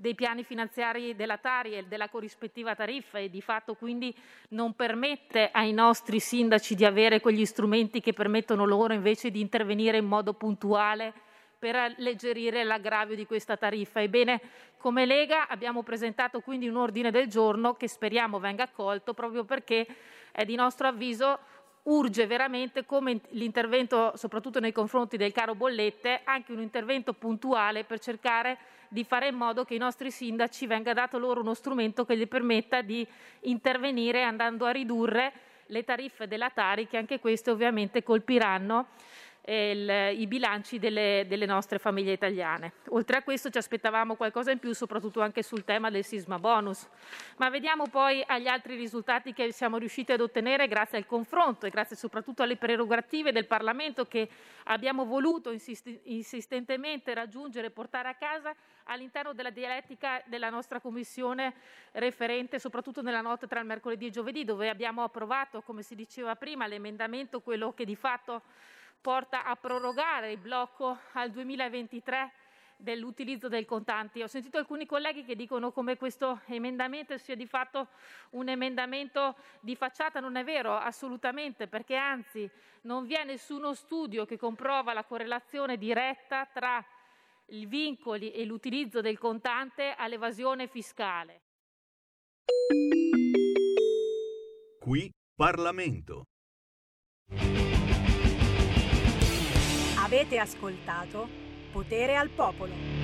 dei piani finanziari della Tari e della corrispettiva tariffa e di fatto quindi non permette ai nostri sindaci di avere quegli strumenti che permettono loro invece di intervenire in modo puntuale per alleggerire l'aggravio di questa tariffa. Ebbene, come Lega abbiamo presentato quindi un ordine del giorno che speriamo venga accolto proprio perché è di nostro avviso urge veramente come l'intervento soprattutto nei confronti del caro bollette, anche un intervento puntuale per cercare di fare in modo che i nostri sindaci venga dato loro uno strumento che gli permetta di intervenire andando a ridurre le tariffe della Tari che anche queste ovviamente colpiranno il, i bilanci delle, delle, nostre famiglie italiane. Oltre a questo ci aspettavamo qualcosa in più, soprattutto anche sul tema del sisma bonus. Ma vediamo poi agli altri risultati che siamo riusciti ad ottenere grazie al confronto e grazie soprattutto alle prerogative del Parlamento che abbiamo voluto insist- insistentemente raggiungere e portare a casa all'interno della dialettica della nostra commissione referente, soprattutto nella notte tra il mercoledì e giovedì, dove abbiamo approvato, come si diceva prima, l'emendamento, quello che di fatto porta a prorogare il blocco al 2023 dell'utilizzo del contanti. Ho sentito alcuni colleghi che dicono come questo emendamento sia di fatto un emendamento di facciata, non è vero assolutamente, perché anzi non vi è nessuno studio che comprova la correlazione diretta tra i vincoli e l'utilizzo del contante all'evasione fiscale. Qui Parlamento. Avete ascoltato Potere al Popolo.